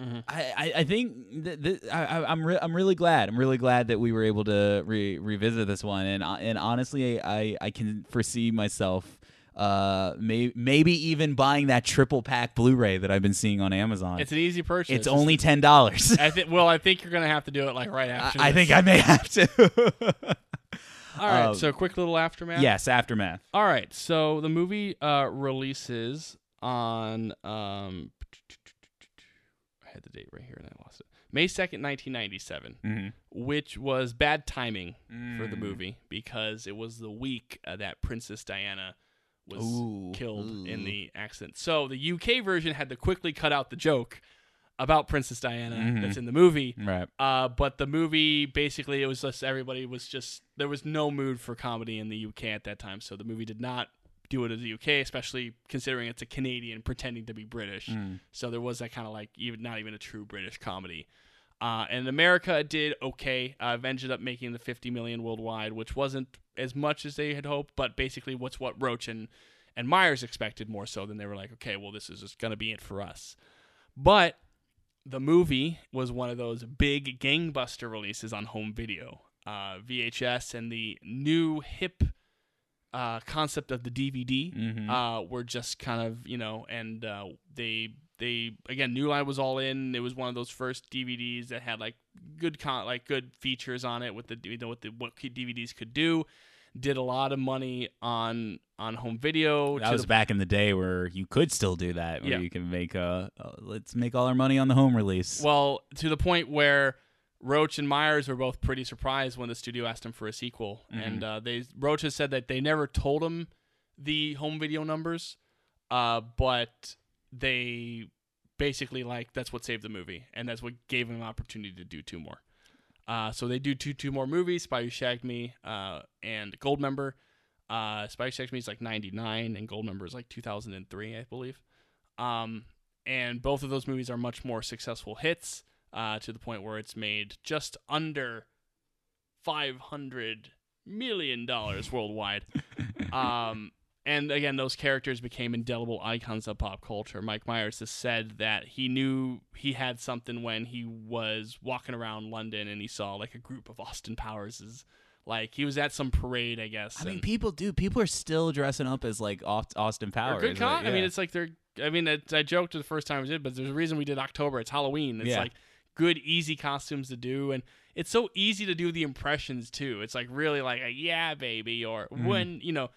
A: Mm-hmm.
C: I, I, I think th- th- I, I- I'm re- I'm really glad. I'm really glad that we were able to re- revisit this one. And uh, and honestly I, I can foresee myself uh may- maybe even buying that triple pack Blu-ray that I've been seeing on Amazon.
A: It's an easy purchase.
C: It's only ten dollars.
A: I think. Well, I think you're gonna have to do it like right after.
C: I
A: this.
C: think I may have to. [laughs]
A: All right.
C: um,
A: so quick little aftermath.
C: yes, aftermath.
A: All right. So the movie uh, releases on um, I had the date right here and I lost it. May second, nineteen ninety seven,
C: Mm-hmm.
A: which was bad timing for
C: Mm.
A: the movie because it was the week uh, that Princess Diana was
C: Ooh,
A: killed in the accident. So the UK version had to quickly cut out the joke about Princess Diana
C: Mhm.
A: that's in the movie.
C: Right.
A: Uh, but the movie basically it was just everybody was just there was no mood for comedy in the UK at that time, so the movie did not do it in the UK, especially considering it's a Canadian pretending to be British.
C: Mm.
A: So there was that kind of like even not even a true British comedy. Uh, and America did okay. Uh, ended up making the 50 million worldwide, which wasn't as much as they had hoped, but basically what's what Roach and and Myers expected more so than they were like, okay, well this is just gonna be it for us. But the movie was one of those big gangbuster releases on home video, uh, VHS, and the new hip uh, concept of the DVD
C: Mhm.
A: uh, were just kind of you know, and uh, they they again New Line was all in. It was one of those first DVDs that had like good con like good features on it with the you know what the what DVDs could do. Did a lot of money on on home video.
C: That was
A: the
C: back in the day where you could still do that, where
A: Yeah.
C: you can make a uh, let's make all our money on the home release.
A: Well, to the point where Roach and Myers were both pretty surprised when the studio asked him for a sequel,
C: Mm-hmm.
A: and uh, they Roach has said that they never told him the home video numbers, uh, but they basically like that's what saved the movie, and that's what gave him an opportunity to do two more. Uh, so they do two two more movies: Spy Who Shagged Me uh, and Goldmember. Uh, Spy Who Shagged Me is like '99, and Goldmember is like 2003, I believe. Um, and both of those movies are much more successful hits uh, to the point where it's made just under 500 million dollars worldwide. [laughs] um, and again, those characters became indelible icons of pop culture. Mike Myers has said that he knew he had something when he was walking around London and he saw like a group of Austin Powerses. Like he was at some parade, I guess.
C: I mean, people do. People are still dressing up as like Austin Powers.
A: good con.
C: like,
A: I mean, it's like they're. I mean, it, I joked the first time we did, but there's a reason we did October. It's Halloween. It's
C: Yeah.
A: like good, easy costumes to do, and it's so easy to do the impressions too. It's like really like a yeah, baby, or mm-hmm. when you know,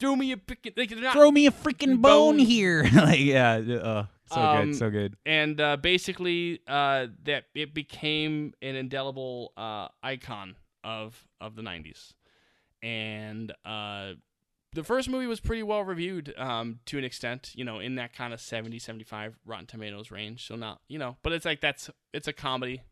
A: throw me a pick. Like, not,
C: throw me a freaking bone
A: Bone.
C: here. [laughs] like yeah, uh, so
A: Um,
C: good, so good.
A: and uh, basically uh, that it became an indelible uh, icon of of the 90s and uh, the first movie was pretty well reviewed um, to an extent you know in that kind of 70 75 rotten tomatoes range so not you know but it's like that's it's a comedy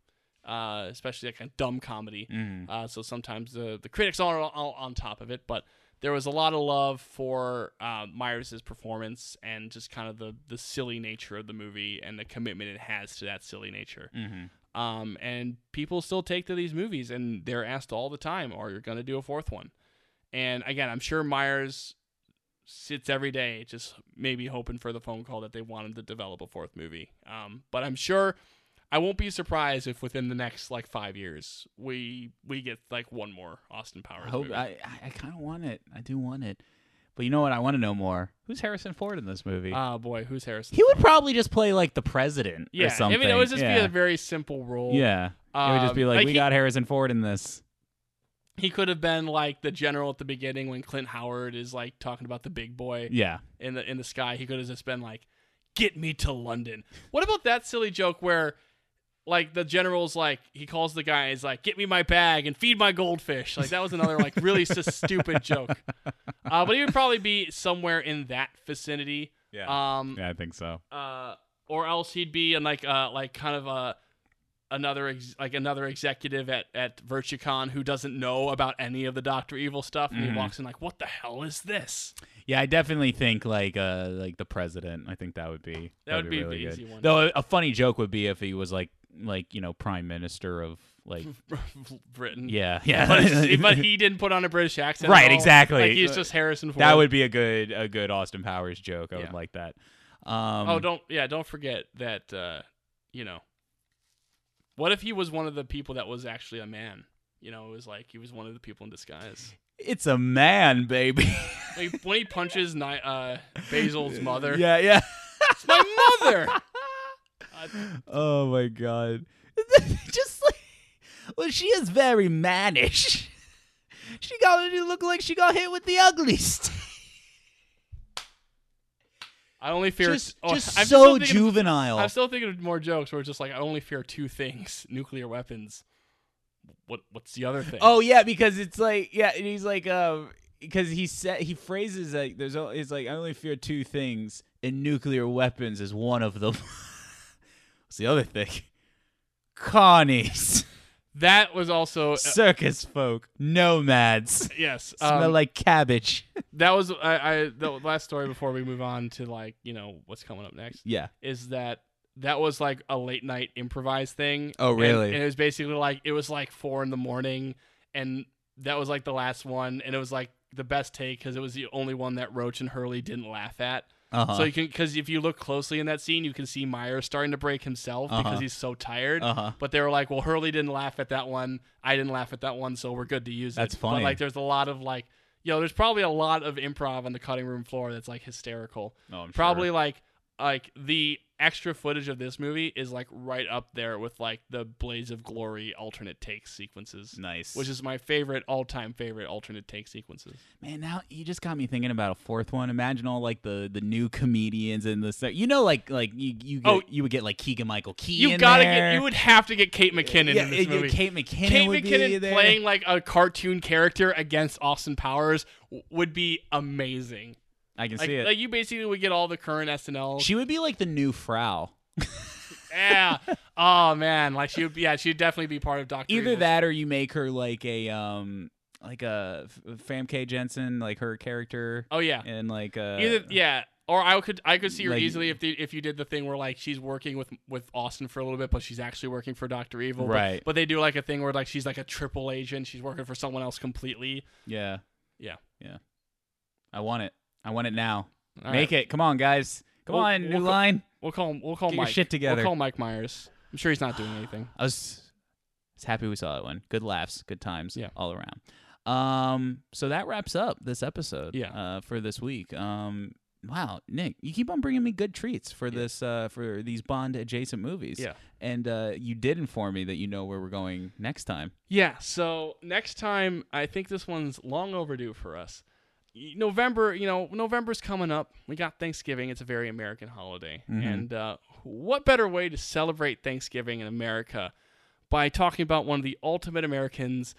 A: uh, especially that kind of dumb comedy
C: Mm.
A: uh, so sometimes the the critics are all, all on top of it, but there was a lot of love for uh, Myers' performance and just kind of the the silly nature of the movie and the commitment it has to that silly nature.
C: Mm-hmm.
A: Um, and people still take to these movies, and they're asked all the time, "Are you going to do a fourth one?" And again, I'm sure Myers sits every day just maybe hoping for the phone call that they want him to develop a fourth movie. Um, but I'm sure I won't be surprised if within the next like five years we we get like one more Austin Powers.
C: I hope
A: movie.
C: I, I, kind of want it. I do want it. But you know what? I want to know more. Who's Harrison Ford in this movie?
A: Oh boy, who's Harrison?
C: he would probably just play like the president
A: yeah,
C: or something.
A: I mean it would just
C: yeah.
A: be a very simple role.
C: yeah. it would just be
A: Um,
C: like,
A: like
C: we
A: he-
C: got Harrison Ford in this.
A: He could have been like the general at the beginning when Clint Howard is like talking about the big boy
C: Yeah.
A: in the in the sky. He could have just been like, "Get me to London." What about that silly joke where, like, the general's like he calls the guy, he's like, "Get me my bag and feed my goldfish." Like that was another like really [laughs] stupid joke. Uh, but he would probably be somewhere in that vicinity.
C: Yeah.
A: Um.
C: yeah, I think so.
A: Uh. Or else he'd be in like uh like kind of a another ex- like another executive at at Virtucon who doesn't know about any of the Doctor Evil stuff, and
C: Mm-hmm.
A: he walks in like, "What the hell is this?"
C: Yeah, I definitely think like uh like the president. I think that would be
A: That would be the
C: really
A: easy
C: good.
A: one.
C: Though a funny joke would be if he was like like you know prime minister of like [laughs]
A: Britain.
C: yeah yeah.
A: but, it's- but he didn't put on a British accent.
C: Right, exactly.
A: Like he's just Harrison Ford.
C: that would be a good a good Austin Powers joke. I would like that. Um,
A: Oh, don't yeah, don't forget that. uh You know, what if he was one of the people that was actually a man? You know, it was like he was one of the people in disguise.
C: it's a man, baby.
A: Like, when he punches uh, Basil's mother, [laughs]
C: yeah, yeah.
A: it's my mother. [laughs]
C: Oh my god. [laughs] Just like well, she is very mannish. [laughs] She got it look like she got hit with the ugliest. [laughs]
A: I only fear.
C: Just,
A: oh,
C: just
A: I'm
C: so
A: still thinking of-
C: juvenile.
A: I'm still thinking of more jokes where it's just like I only fear two things: nuclear weapons. What What's the other thing?
C: Oh yeah, because it's like yeah, and he's like um because he said he phrases like there's it's like I only fear two things, and nuclear weapons is one of them. What's the other thing? [laughs] Carnies, [laughs]
A: that was also uh,
C: circus folk, nomads,
A: yes.
C: smell
A: um,
C: like cabbage. [laughs]
A: that was I, I the last story before we move on to like you know what's coming up next
C: Yeah.
A: is that that was like a late night improvised thing.
C: Oh,
A: And-
C: really?
A: And, it was basically like it was like four in the morning, and that was like the last one, and it was like the best take because it was the only one that Roach and Hurley didn't laugh at.
C: Uh-huh.
A: So you can because if you look closely in that scene, you can see Myers starting to break himself
C: Uh-huh.
A: because he's so tired.
C: Uh-huh.
A: But they were like, "Well, Hurley didn't laugh at that one. I didn't laugh at that one, so we're good to use
C: That's
A: it."
C: funny.
A: But like, there's a lot of like, yo, there's probably a lot of improv on the cutting room floor that's like hysterical.
C: Oh, I'm
A: probably
C: sure.
A: like like the extra footage of this movie is like right up there with like the Blaze of Glory alternate take sequences.
C: Nice.
A: Which is my favorite all time favorite alternate take sequences.
C: Man, now you just got me thinking about a fourth one. Imagine all like the the new comedians and the you know like like you you get,
A: Oh.
C: you would get like Keegan Michael Key.
A: You gotta
C: there.
A: get you would have to get Kate McKinnon
C: yeah,
A: in this movie.
C: Kate McKinnon
A: Kate
C: would be
A: McKinnon playing like a cartoon character against Austin Powers would be amazing.
C: I can
A: Like,
C: see it.
A: like you basically would get all the current SNL.
C: she would be like the new Frau. [laughs]
A: yeah. Oh man, like she would. Yeah, she'd definitely be part of Doctor. Evil.
C: Either
A: Evil.
C: that or you make her like a um like a Famke Janssen, like her character,
A: Oh yeah.
C: and like uh
A: Either yeah, or I could I could see her
C: like-
A: easily if the, if you did the thing where like she's working with with Austin for a little bit, but she's actually working for Doctor Evil. But-
C: Right.
A: But, they do like a thing where like she's like a triple agent. She's working for someone else completely.
C: yeah
A: Yeah.
C: yeah. I want it. I want it now.
A: All
C: Make
A: right.
C: it. Come on, guys. Come
A: We'll-
C: on,
A: we'll
C: new
A: co-
C: line.
A: We'll call. We'll call
C: Get your
A: Mike.
C: shit together.
A: We'll call Mike Myers. I'm sure he's not doing anything.
C: I was, I was happy we saw that one. Good laughs, good times,
A: Yeah.
C: all around. Um, so that wraps up this episode.
A: Yeah.
C: Uh, for this week. Um, wow, Nick, you keep on bringing me good treats for this. Uh, for these Bond adjacent movies.
A: Yeah.
C: And uh, you did inform me that you know where we're going next time.
A: Yeah. So next time, I think this one's long overdue for us. November, you know, November's coming up. We got Thanksgiving. It's a very American holiday. And uh, what better way to celebrate Thanksgiving in America by talking about one of the ultimate Americans,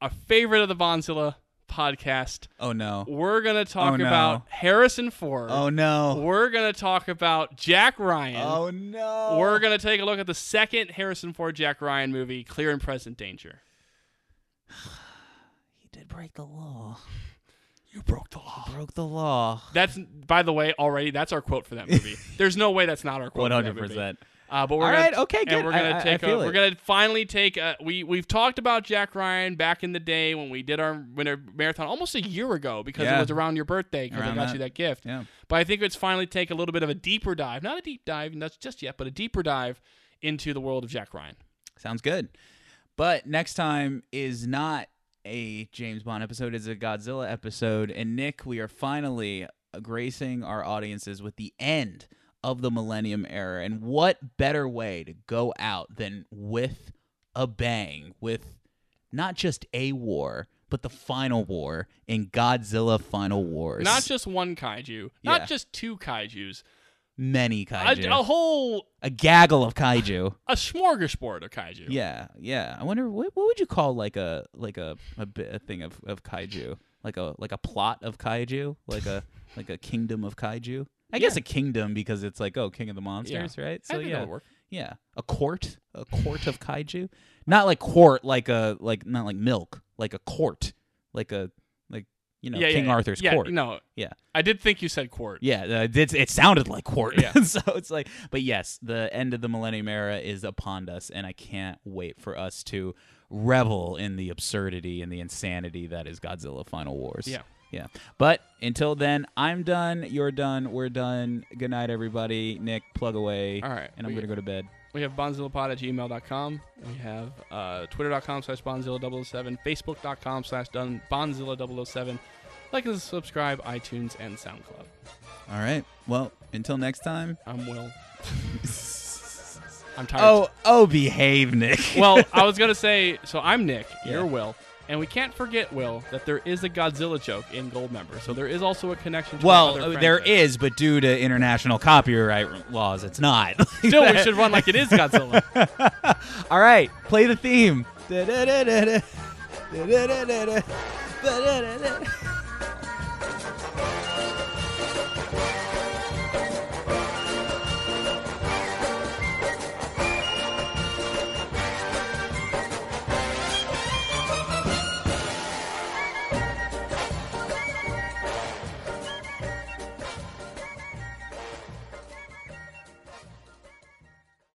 A: a favorite of the Bonzilla podcast?
C: Oh no.
A: We're going to talk
C: Oh, no.
A: about Harrison Ford.
C: Oh no.
A: We're going to talk about Jack Ryan.
C: Oh no.
A: We're going to take a look at the second Harrison Ford Jack Ryan movie, Clear and Present Danger. [sighs]
C: He did break the law.
A: You broke the law.
C: Broke the law.
A: That's by the way already. That's our quote for that movie. [laughs] There's no way that's not our quote.
C: One hundred percent.
A: Uh, but we're
C: All
A: gonna,
C: right, okay, good.
A: And we're gonna
C: I- I- I
A: take. a, we're gonna finally take. A, we we've talked about Jack Ryan back in the day when we did our winter marathon almost a year ago because
C: Yeah.
A: it was around your birthday because I got
C: that.
A: you that gift.
C: Yeah.
A: But I think it's finally take a little bit of a deeper dive, not a deep dive, not just yet, but a deeper dive into the world of Jack Ryan.
C: Sounds good. But next time is not a James Bond episode, it's a Godzilla episode. And Nick, we are finally gracing our audiences with the end of the Millennium Era. And what better way to go out than with a bang, with not just a war, but the final war in Godzilla Final Wars.
A: Not just one kaiju, not
C: Yeah.
A: just two kaiju's,
C: many kaiju.
A: a whole
C: a gaggle of kaiju. [laughs]
A: a smorgasbord of kaiju.
C: Yeah, yeah. I wonder what what would you call like a like a a, a thing of, of kaiju, like a like a plot of kaiju, like a [laughs] like a kingdom of kaiju. I guess a kingdom because it's like oh king of the monsters, right?
A: I
C: So yeah, yeah, a court, a court of kaiju, not like court like a like not like milk, like a court, like a you know
A: yeah,
C: King
A: yeah,
C: Arthur's
A: yeah,
C: court.
A: No,
C: Yeah,
A: I did think you said court.
C: yeah, uh, it, it sounded like court.
A: Yeah. [laughs]
C: so it's like, but yes, the end of the Millennium Era is upon us, and I can't wait for us to revel in the absurdity and the insanity that is Godzilla Final Wars.
A: Yeah.
C: Yeah. But until then, I'm done. You're done. We're done. Good night, everybody. Nick, plug away.
A: All right.
C: And I'm going to go to bed.
A: We have bonzillapod at gmail.com. We have uh, twitter.com slash bonzilla007, facebook.com slash dun- bonzilla007. Like and subscribe, iTunes, and SoundCloud.
C: All right. Well, until next time.
A: I'm Will. [laughs] I'm tired.
C: Oh, oh, behave, Nick.
A: well, I was [laughs] going to say, so I'm Nick,
C: Yeah.
A: you're Will. And we can't forget, Will, that there is a Godzilla joke in Goldmember. So there is also a connection to
C: well, uh, there is, but due to international copyright laws, it's not. [laughs]
A: Still, we should run like it is Godzilla. [laughs]
C: All right, play the theme.